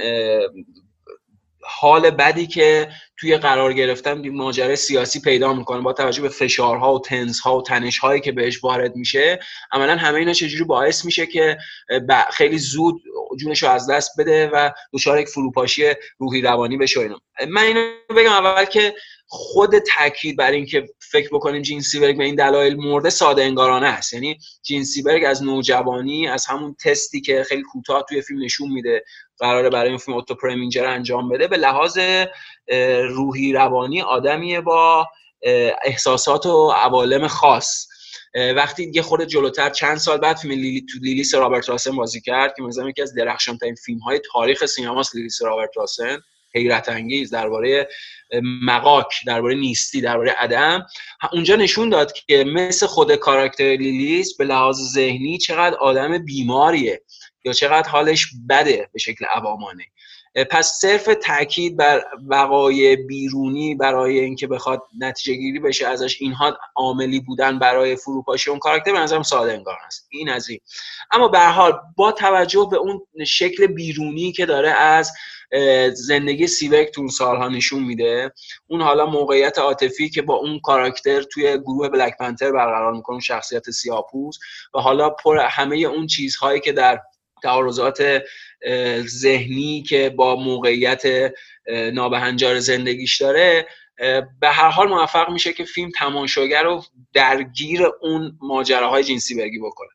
حال بدی که توی قرار گرفتن ماجرای سیاسی پیدا می‌کنه. با توجه به فشارها و تنزها و تنشهایی که بهش وارد میشه عملا همه اینا چجوری باعث میشه که خیلی زود جونش رو از دست بده و دچار یک فروپاشی روحی روانی بشه اینا. من اینو بگم اول که خود تاکید بر اینکه فکر بکنیم جین سیبرگ به این دلایل مرده ساده انگارانه است. یعنی جین سیبرگ از نوجوانی از همون تستی که خیلی کوتاه توی فیلم نشون میده قراره برای این فیلم اوتو پرمینجر انجام بده به لحاظ روحی روانی آدمیه با احساسات و عوالم خاص. وقتی دیگه خود جلوتر چند سال بعد فیلم لیلی تو لیلیس رابرت راسن بازی کرد که مثلا یکی از درخشان ترین فیلم های تاریخ سینماست لیلیس رابرت راسن. حیرت انگیز درباره مقاک درباره نیستی درباره عدم. اونجا نشون داد که مثل خود کاراکتر لیلیس به لحاظ ذهنی چقدر آدم بیماریه یا چقدر حالش بده به شکل عوامانه. پس صرف تاکید بر وقایع بیرونی برای اینکه بخواد نتیجه گیری بشه ازش اینها عاملی بودن برای فروپاشی اون کاراکتر به نظرم ساده انگار است. این از این. اما به حال با توجه به اون شکل بیرونی که داره از زندگی سیورک تو سالها نشون میده اون حالا موقعیت عاطفی که با اون کاراکتر توی گروه بلک پنتر برقرار می‌کنه شخصیت سیاپوس و حالا پر همه اون چیزهایی که در تعارضات ذهنی که با موقعیت نابهنجار زندگیش داره به هر حال موفق میشه که فیلم تماشاگر رو درگیر اون ماجراهای جین سیبرگی بکنه.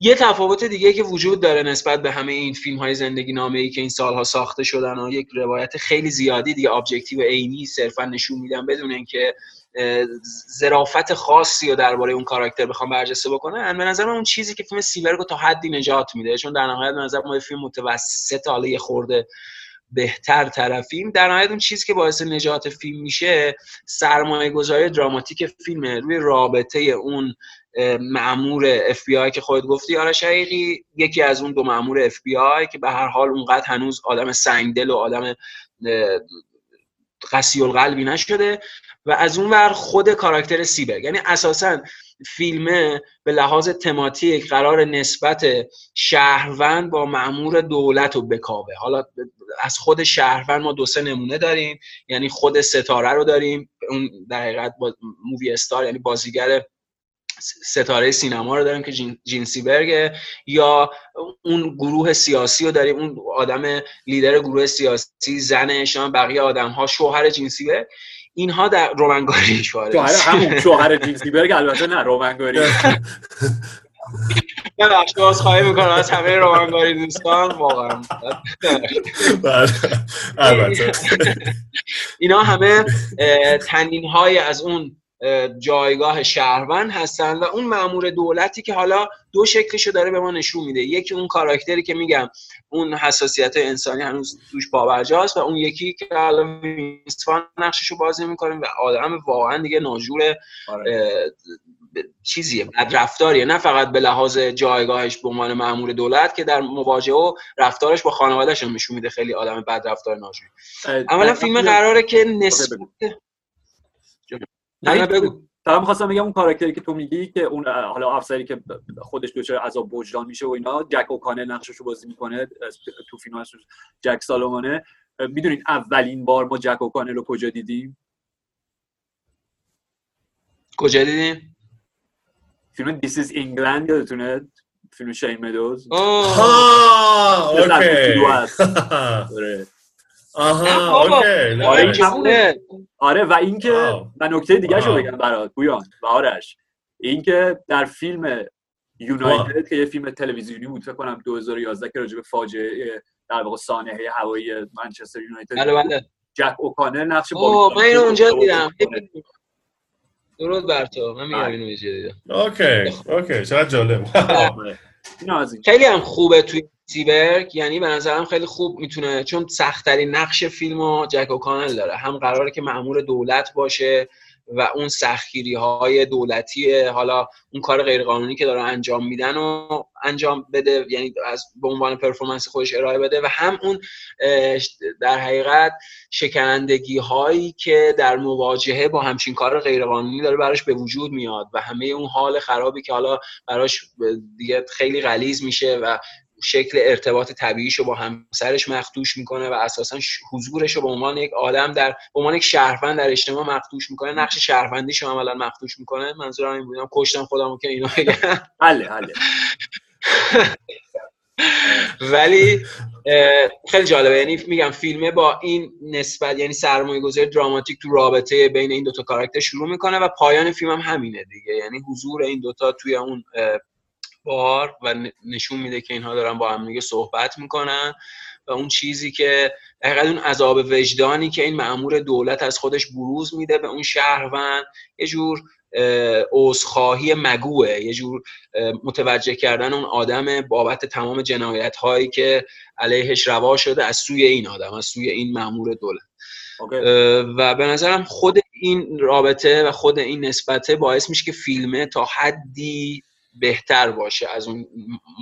یه تفاوت دیگه که وجود داره نسبت به همه این فیلم های زندگی نامه ای که این سالها ساخته شدن و یک روایت خیلی زیادی دیگه objective عینی صرفا نشون میدن بدون اینکه ظرافت خاصی رو درباره اون کاراکتر بخوام برجسته بکنن به نظر من اون چیزی که فیلم رو تا حدی نجات میده. چون در نهایت به نظر ما فیلم متوسط حالا یه خورده بهتر طرفیم. در نهایت اون چیزی که باعث نجات فیلم میشه سرمایه گذاری دراماتیک فیلمه روی رابطه اون اه، مأمور اف بی آی که خودت گفتی آرش حقیقی یکی از اون دو مأمور اف بی آی که به هر حال اونقدر هنوز آدم سنگدل و آدم قسی القلبی نشده و از اون ور خود کاراکتر سیبرگ یعنی اساسا فیلمه به لحاظ تماتیک قرار نسبت شهروند با مأمور دولت رو بکاوه. حالا از خود شهروند ما دو سه نمونه داریم یعنی خود ستاره رو داریم اون در حقیقت movie star یعنی بازیگر ستاره سینما رو داریم که جین, جین سیبرگه یا اون گروه سیاسی رو داریم اون آدم لیدر گروه سیاسی زنش بقیه آدم ها شوهر جین سیبرگ اینها در رومن گاری شوهر شوهر همون شوهر جین سیبرگ البته نه رومن گاری. من بخش خواهی می‌کنم از همه رومنگاری دوستان واقعا. بله، اینا همه تنین های از اون جایگاه شهروند هستن و اون مأمور دولتی که حالا دو شکلشو داره به ما نشون میده. یکی اون کاراکتری که میگم اون حساسیت انسانی هنوز توش پابرجاست و اون یکی که حالا وینستفان نقششو بازی می‌کنه و آدم واقعا دیگه ناجور ب- چیزیه بدرفتاریه. نه فقط به لحاظ جایگاهش به عنوان مأمور دولت که در مواجهه و رفتارش با خانوادهش هم نشون میده خیلی آدم بدرفتار ناجوری. اولا فیلم قراره که نسبت نه نه بگو. فقط می‌خواستم بگم اون کاراکتری که تو میگی که اون حالا افسری که خودش دچار عذاب وجدان میشه و اینا جک اوکانر نقشش رو بازی می‌کنه تو فیلم جک سالومانه می‌دونین اولین بار ما جک اوکانر رو کجا دیدیم؟ کجا دیدیم؟ فیلم This is England یادتونه؟ فیلم شین مدوز. آها okay. آره. آها okay. آره، و اینکه. و نکته دیگه شو. بگم برات پویان و آرش. اینکه در فیلم United که یه فیلم تلویزیونی بود فکر کنم 2011 که راجع به فاجعه در واقع سانحه هوایی منچستر یونایتد بله بله. جک اوکانل نقش اوه من اینو اونجا بازی دیدم. درود بر تو. من میگم. اینو اینجا دیدم. okay okay. چقدر جالب. آره. خیلی هم خوبه توی سیبرگ یعنی به نظرم خیلی خوب می‌تونه چون سختترین نقش فیلم رو جک اوکانل داره. هم قراره که مأمور دولت باشه و اون سختگیری های دولتی حالا اون کار غیرقانونی که داره انجام میدن و انجام بده یعنی از به عنوان performance خودش ارائه بده و هم اون در حقیقت شکنندگی هایی که در مواجهه با همچین کار غیرقانونی داره براش به وجود میاد و همه اون حال خرابی که حالا براش دیگه خیلی غلیظ میشه و شکل ارتباط طبیعیش رو با همسرش مخدوش می‌کنه و اساسا حضورش رو به عنوان یک آدم در به عنوان یک شهروند در اجتماع مخدوش می‌کنه. نقش شهروندیش رو عملا مخدوش می‌کنه. منظورم این بودم کشتم خودمو که اینو بگم. حله حله ولی خیلی جالبه. یعنی میگم فیلمه با این نسبت یعنی سرمایه گذاری دراماتیک تو رابطه بین این دوتا کاراکتر شروع می‌کنه و پایان فیلم هم همینه دیگه. یعنی حضور این دوتا توی اون بار و نشون میده که اینها دارن با هم دیگه صحبت می‌کنن و اون چیزی که دقیقا اون عذاب وجدانی که این مأمور دولت از خودش بروز میده به اون شهروند یه جور اه، عذرخواهی مگوه یه جور متوجه کردن اون آدم بابت تمام جنایت هایی که علیهش روا شده از سوی این آدم از سوی این مأمور دولت. اه، و به نظرم خود این رابطه و خود این نسبته باعث میشه که فیلمه تا حدی بهتر باشه از اون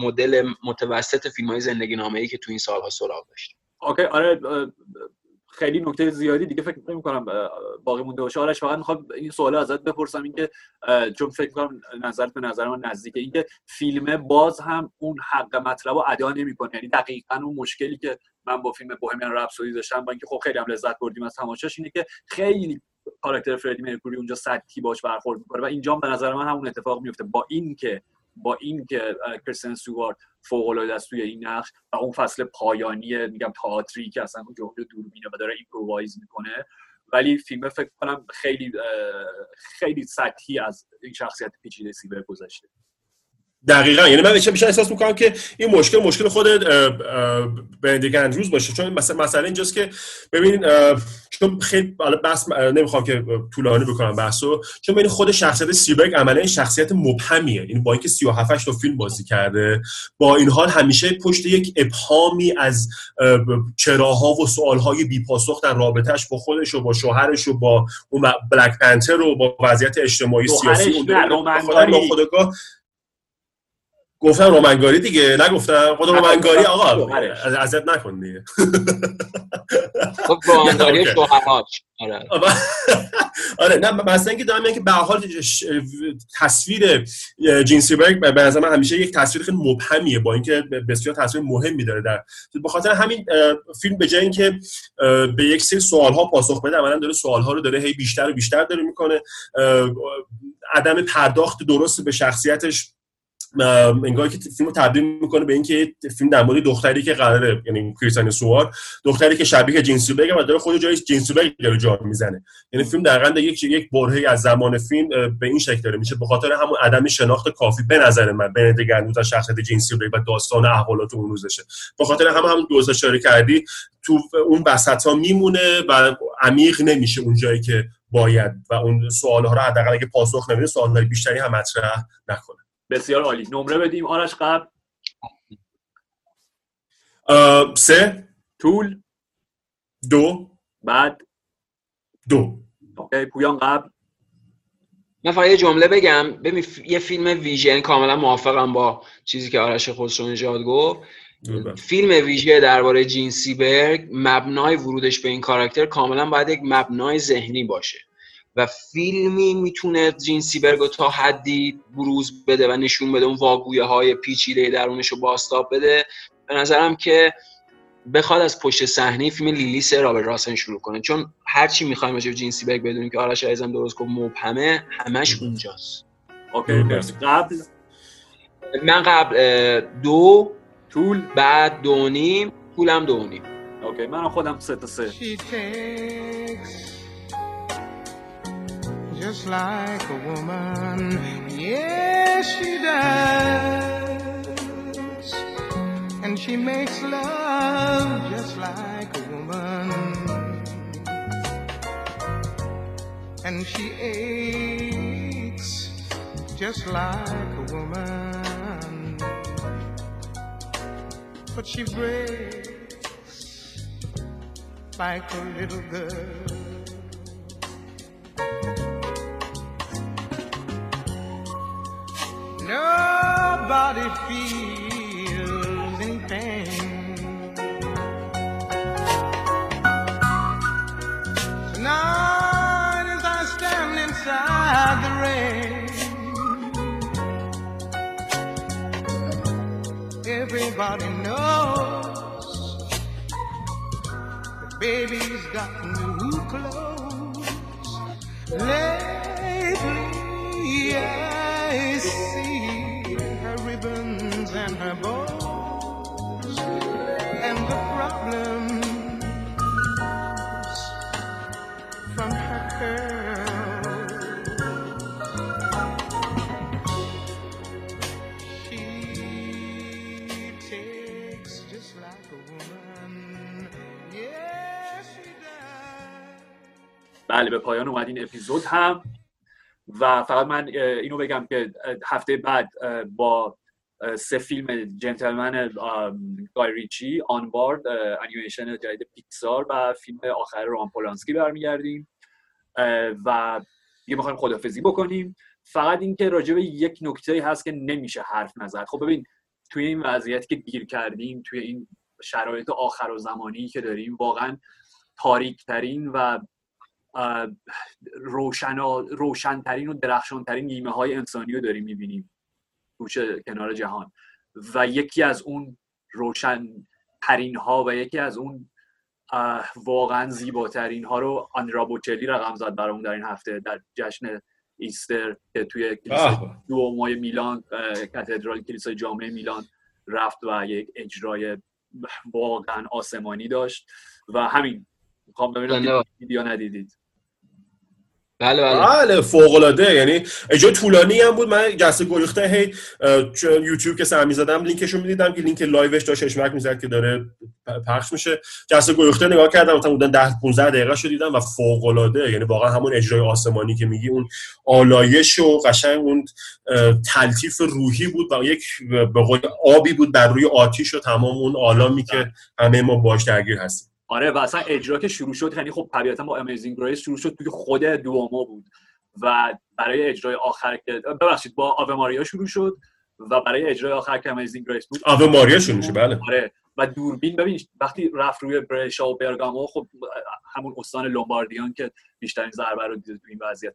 مدل متوسط فیلم های زندگی نامه ای که تو این سالها سراغ داشت اوکی آره خیلی نکته زیادی دیگه فکر نمی کنم باقی مونده باشه. آرش فقط می‌خوام این سوال ازت بپرسم اینکه چون فکر کنم نظرت به نظر من نزدیکه اینکه فیلم باز هم اون حق مطلب رو ادا نمی‌کنه. یعنی دقیقا اون مشکلی که من با فیلم Bohemian Rhapsody داشتم با اینکه خب خیلی هم لذت بردیم از تماشاش اینه که خیلی کاراکتر فردی مرکوری اونجا سطحی باش برخورد می‌کنه و اینجا به نظر من همون اتفاق میفته با این که با این که کریستین استوارت فوق العاده است توی این نقش و اون فصل پایانی میگم تئاتری که اصلا اون جلوی دوربینه و داره improvise می‌کنه ولی فیلم فکر کنم خیلی خیلی سطحی از این شخصیت پیچیده سیبر گذشته. دقیقا. یعنی من بیشتر بیشتر احساس می‌کنم که این مشکل مشکل خود بندیک اندروز باشه. چون مثلا مسئله اینجاست که ببین چون خیلی اه، نمی‌خوام که طولانی بکنم بحثو. چون ببین خود شخصیت سیبرگ عملا این شخصیت مبهمیه. این با اینکه 37 تا فیلم بازی کرده با این حال همیشه پشت یک ابهامی از اه، چراها و سوالهای بیپاسخ در رابطهش با خودش و با شوهرش و با اون بلک پنتر و با وضعیت اجتماعی سیاسی اون نه، دوره. رومنگاری. خودم ناخودآگاه گفتم رومنگاری دیگه نگفتم خود رومنگاری آقا. از- ازت نکن دیگه خب روانداری اوکی. شوهرهاش آره آره نه مثلا اینکه دارم میگم که به حال تصویر جینسی برگ به نظر من همیشه یک تصویر خیلی مبهمیه با اینکه بسیار تصویر مهمی داره در به خاطر همین فیلم به جای اینکه به یک سری سوال ها پاسخ بده عملا داره سوال ها رو داره هی بیشتر و بیشتر داره می‌کنه عدم پرداخت درست به شخصیتش انگار که فیلم تبدیل می‌کنه به اینکه فیلم در مورد دختری که قراره یعنی کریستین سوار دختری که شبیه جینسی بگه و داره خود جای جینسی بگ رو جا می‌زنه. یعنی فیلم دقیقا یک یک برهه از زمان فیلم به این شکل داره میشه. به خاطر همون عدم شناخت کافی به نظر من بین گندوز از شخصیت جینسی بگ و داستان احوالات اون روزشه. به خاطر هم همون دوز اشاره کردی تو اون وسط ها میمونه و عمیق نمیشه اون جایی که باید. و اون سوال ها رو حداقل اگه پاسخ نمیده سوال بیشتری هم مطرح نکنه. بسیار عالی. نمره بدیم. آرش قبل. سه. طول. دو. بعد. دو. اوکی. پویان قبل. من فقط یه جمله بگم. ببین ف- یه فیلم ویژه یعنی کاملا موافقم با چیزی که آرش خسرو نژاد گفت. فیلم ویژه درباره جین سیبرگ مبنای ورودش به این کاراکتر کاملا باید یک مبنای ذهنی باشه. و فیلمی می‌تونه جین سیبرگ رو تا حدی بروز بده و نشون بده اون واگویه های پیچیده درونش رو باستاب بده. به نظرم که بخواد از پشت صحنه فیلم لیلیس رابرت راسن شروع کنه. چون هر چی می‌خوایم راجع به جین سیبرگ بدونیم که آرش عزیزم درست گفت مبهمه همش اونجاست. اوکی قبل؟ من قبل دو طول؟ بعد دو و نیم طولم دو و نیم. اوکی من خودم سه تا سه. Just like a woman. Yes, she does. And she makes love just like a woman. And she aches just like a woman. But she breaks like a little girl. Nobody feels any pain. Tonight, as I stand inside the rain, everybody knows the baby's got new clothes. Lately, ribbons and her bows, and the problems from her curls. She takes just like a woman. Yes, she does. بله به پایان اومد این اپیزود هم و فقط من اینو بگم که هفته بعد با سه فیلم جنتلمن گای ریچی آن بارد اه، انیمیشن جدید پیکسار و فیلم آخر رام پولانسکی برمیگردیم. و دیگه می‌خوایم خدافزی بکنیم. فقط اینکه راجع به یک نکته هست که نمیشه حرف نزد. خب ببین توی این وضعیتی که گیر کردیم توی این شرایط آخر و زمانی که داریم واقعا تاریک ترین و اه، روشنا روشنترین و درخشانترین نیمه های انسانی رو داریم می‌بینیم. گوشه کنار جهان و یکی از اون روشن ترین ها و یکی از اون واقعا زیباترین ها رو آندرا بوچلی رقم زد برامون در این هفته در جشن ایستر که توی کلیسای. دومای میلان کاتدرال کلیسای جامعه میلان رفت و یک اجرای واقعا آسمانی داشت و همین می‌خوام ببینم. که دیدید یا ندیدید بله بله. بله فوق العاده یعنی اجرای طولانی هم بود. من جسته گریخته هی یوتیوب که سر می‌زدم لینکشو می‌دیدم که لینک live ش داشت چشمک می‌زد که داره پخش میشه. جسته گریخته نگاه کردم مثلا بودن 10 15 دقیقه شو دیدم و فوق العاده یعنی واقعا همون اجرای آسمانی که میگی اون پالایش و قشنگ اون تلطیف روحی بود و یک به قول آبی بود بر روی آتیش و تمام اون آلامی که همه ما باش درگیر هستیم. آره و اصلا اجرا که شروع شد یعنی خب طبیعتا با Amazing Grace شروع شد توی خود دومو بود و برای اجرای آخر که ببخشید با آوه ماریا شروع شد و برای اجرای آخر که Amazing Grace بود. آوه ماریا شروع میشه بله. آره و دوربین ببین وقتی رفت روی برشا و برگامو خب همون استان لومباردیان که بیشترین ضربه رو دیده تو این وضعیت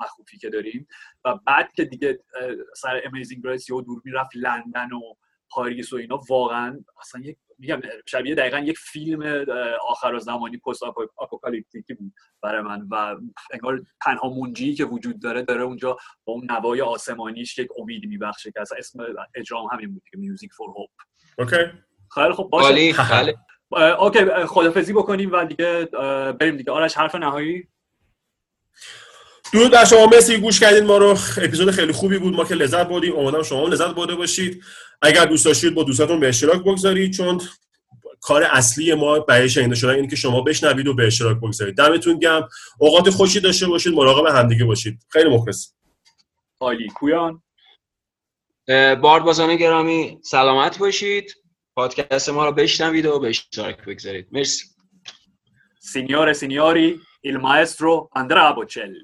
مخوفی که داریم. و بعد که دیگه سر Amazing Grace یا دوربین رفت لندن و پاریس و اینا واقعا اصلا یک میگم شبیه دقیقا یک فیلم آخر زمانی post-apocalyptic ی بود برای من و انگار تنها منجی که وجود داره داره اونجا با اون نوای آسمانیش یک امید میبخشه که اصلا اسم اجرام همین بود که Music for Hope okay. خیلی خب. باشه okay خدافزی بکنیم و دیگه بریم دیگه. آرش حرف نهایی؟ درود بر شما. مرسی گوش کردید ما رو اپیزود خیلی خوبی بود. ما که لذت بردیم. امیدوارم شما هم لذت برده باشید. اگر دوست داشتید با دوستاتون به اشتراک بگذارید چون کار اصلی ما برای شنیده شدن اینه که شما بشنوید و به اشتراک بگذارید. دمتون گرم. اوقات خوشی داشته باشید. مراقب همدیگه باشید. خیلی مخلص عالی. کویان. اه، باردبازان گرامی سلامت باشید. پادکست ما رو بشنوید و به اشتراک بگذارید. مرسی. e signori, il maestro Andrea Bocelli.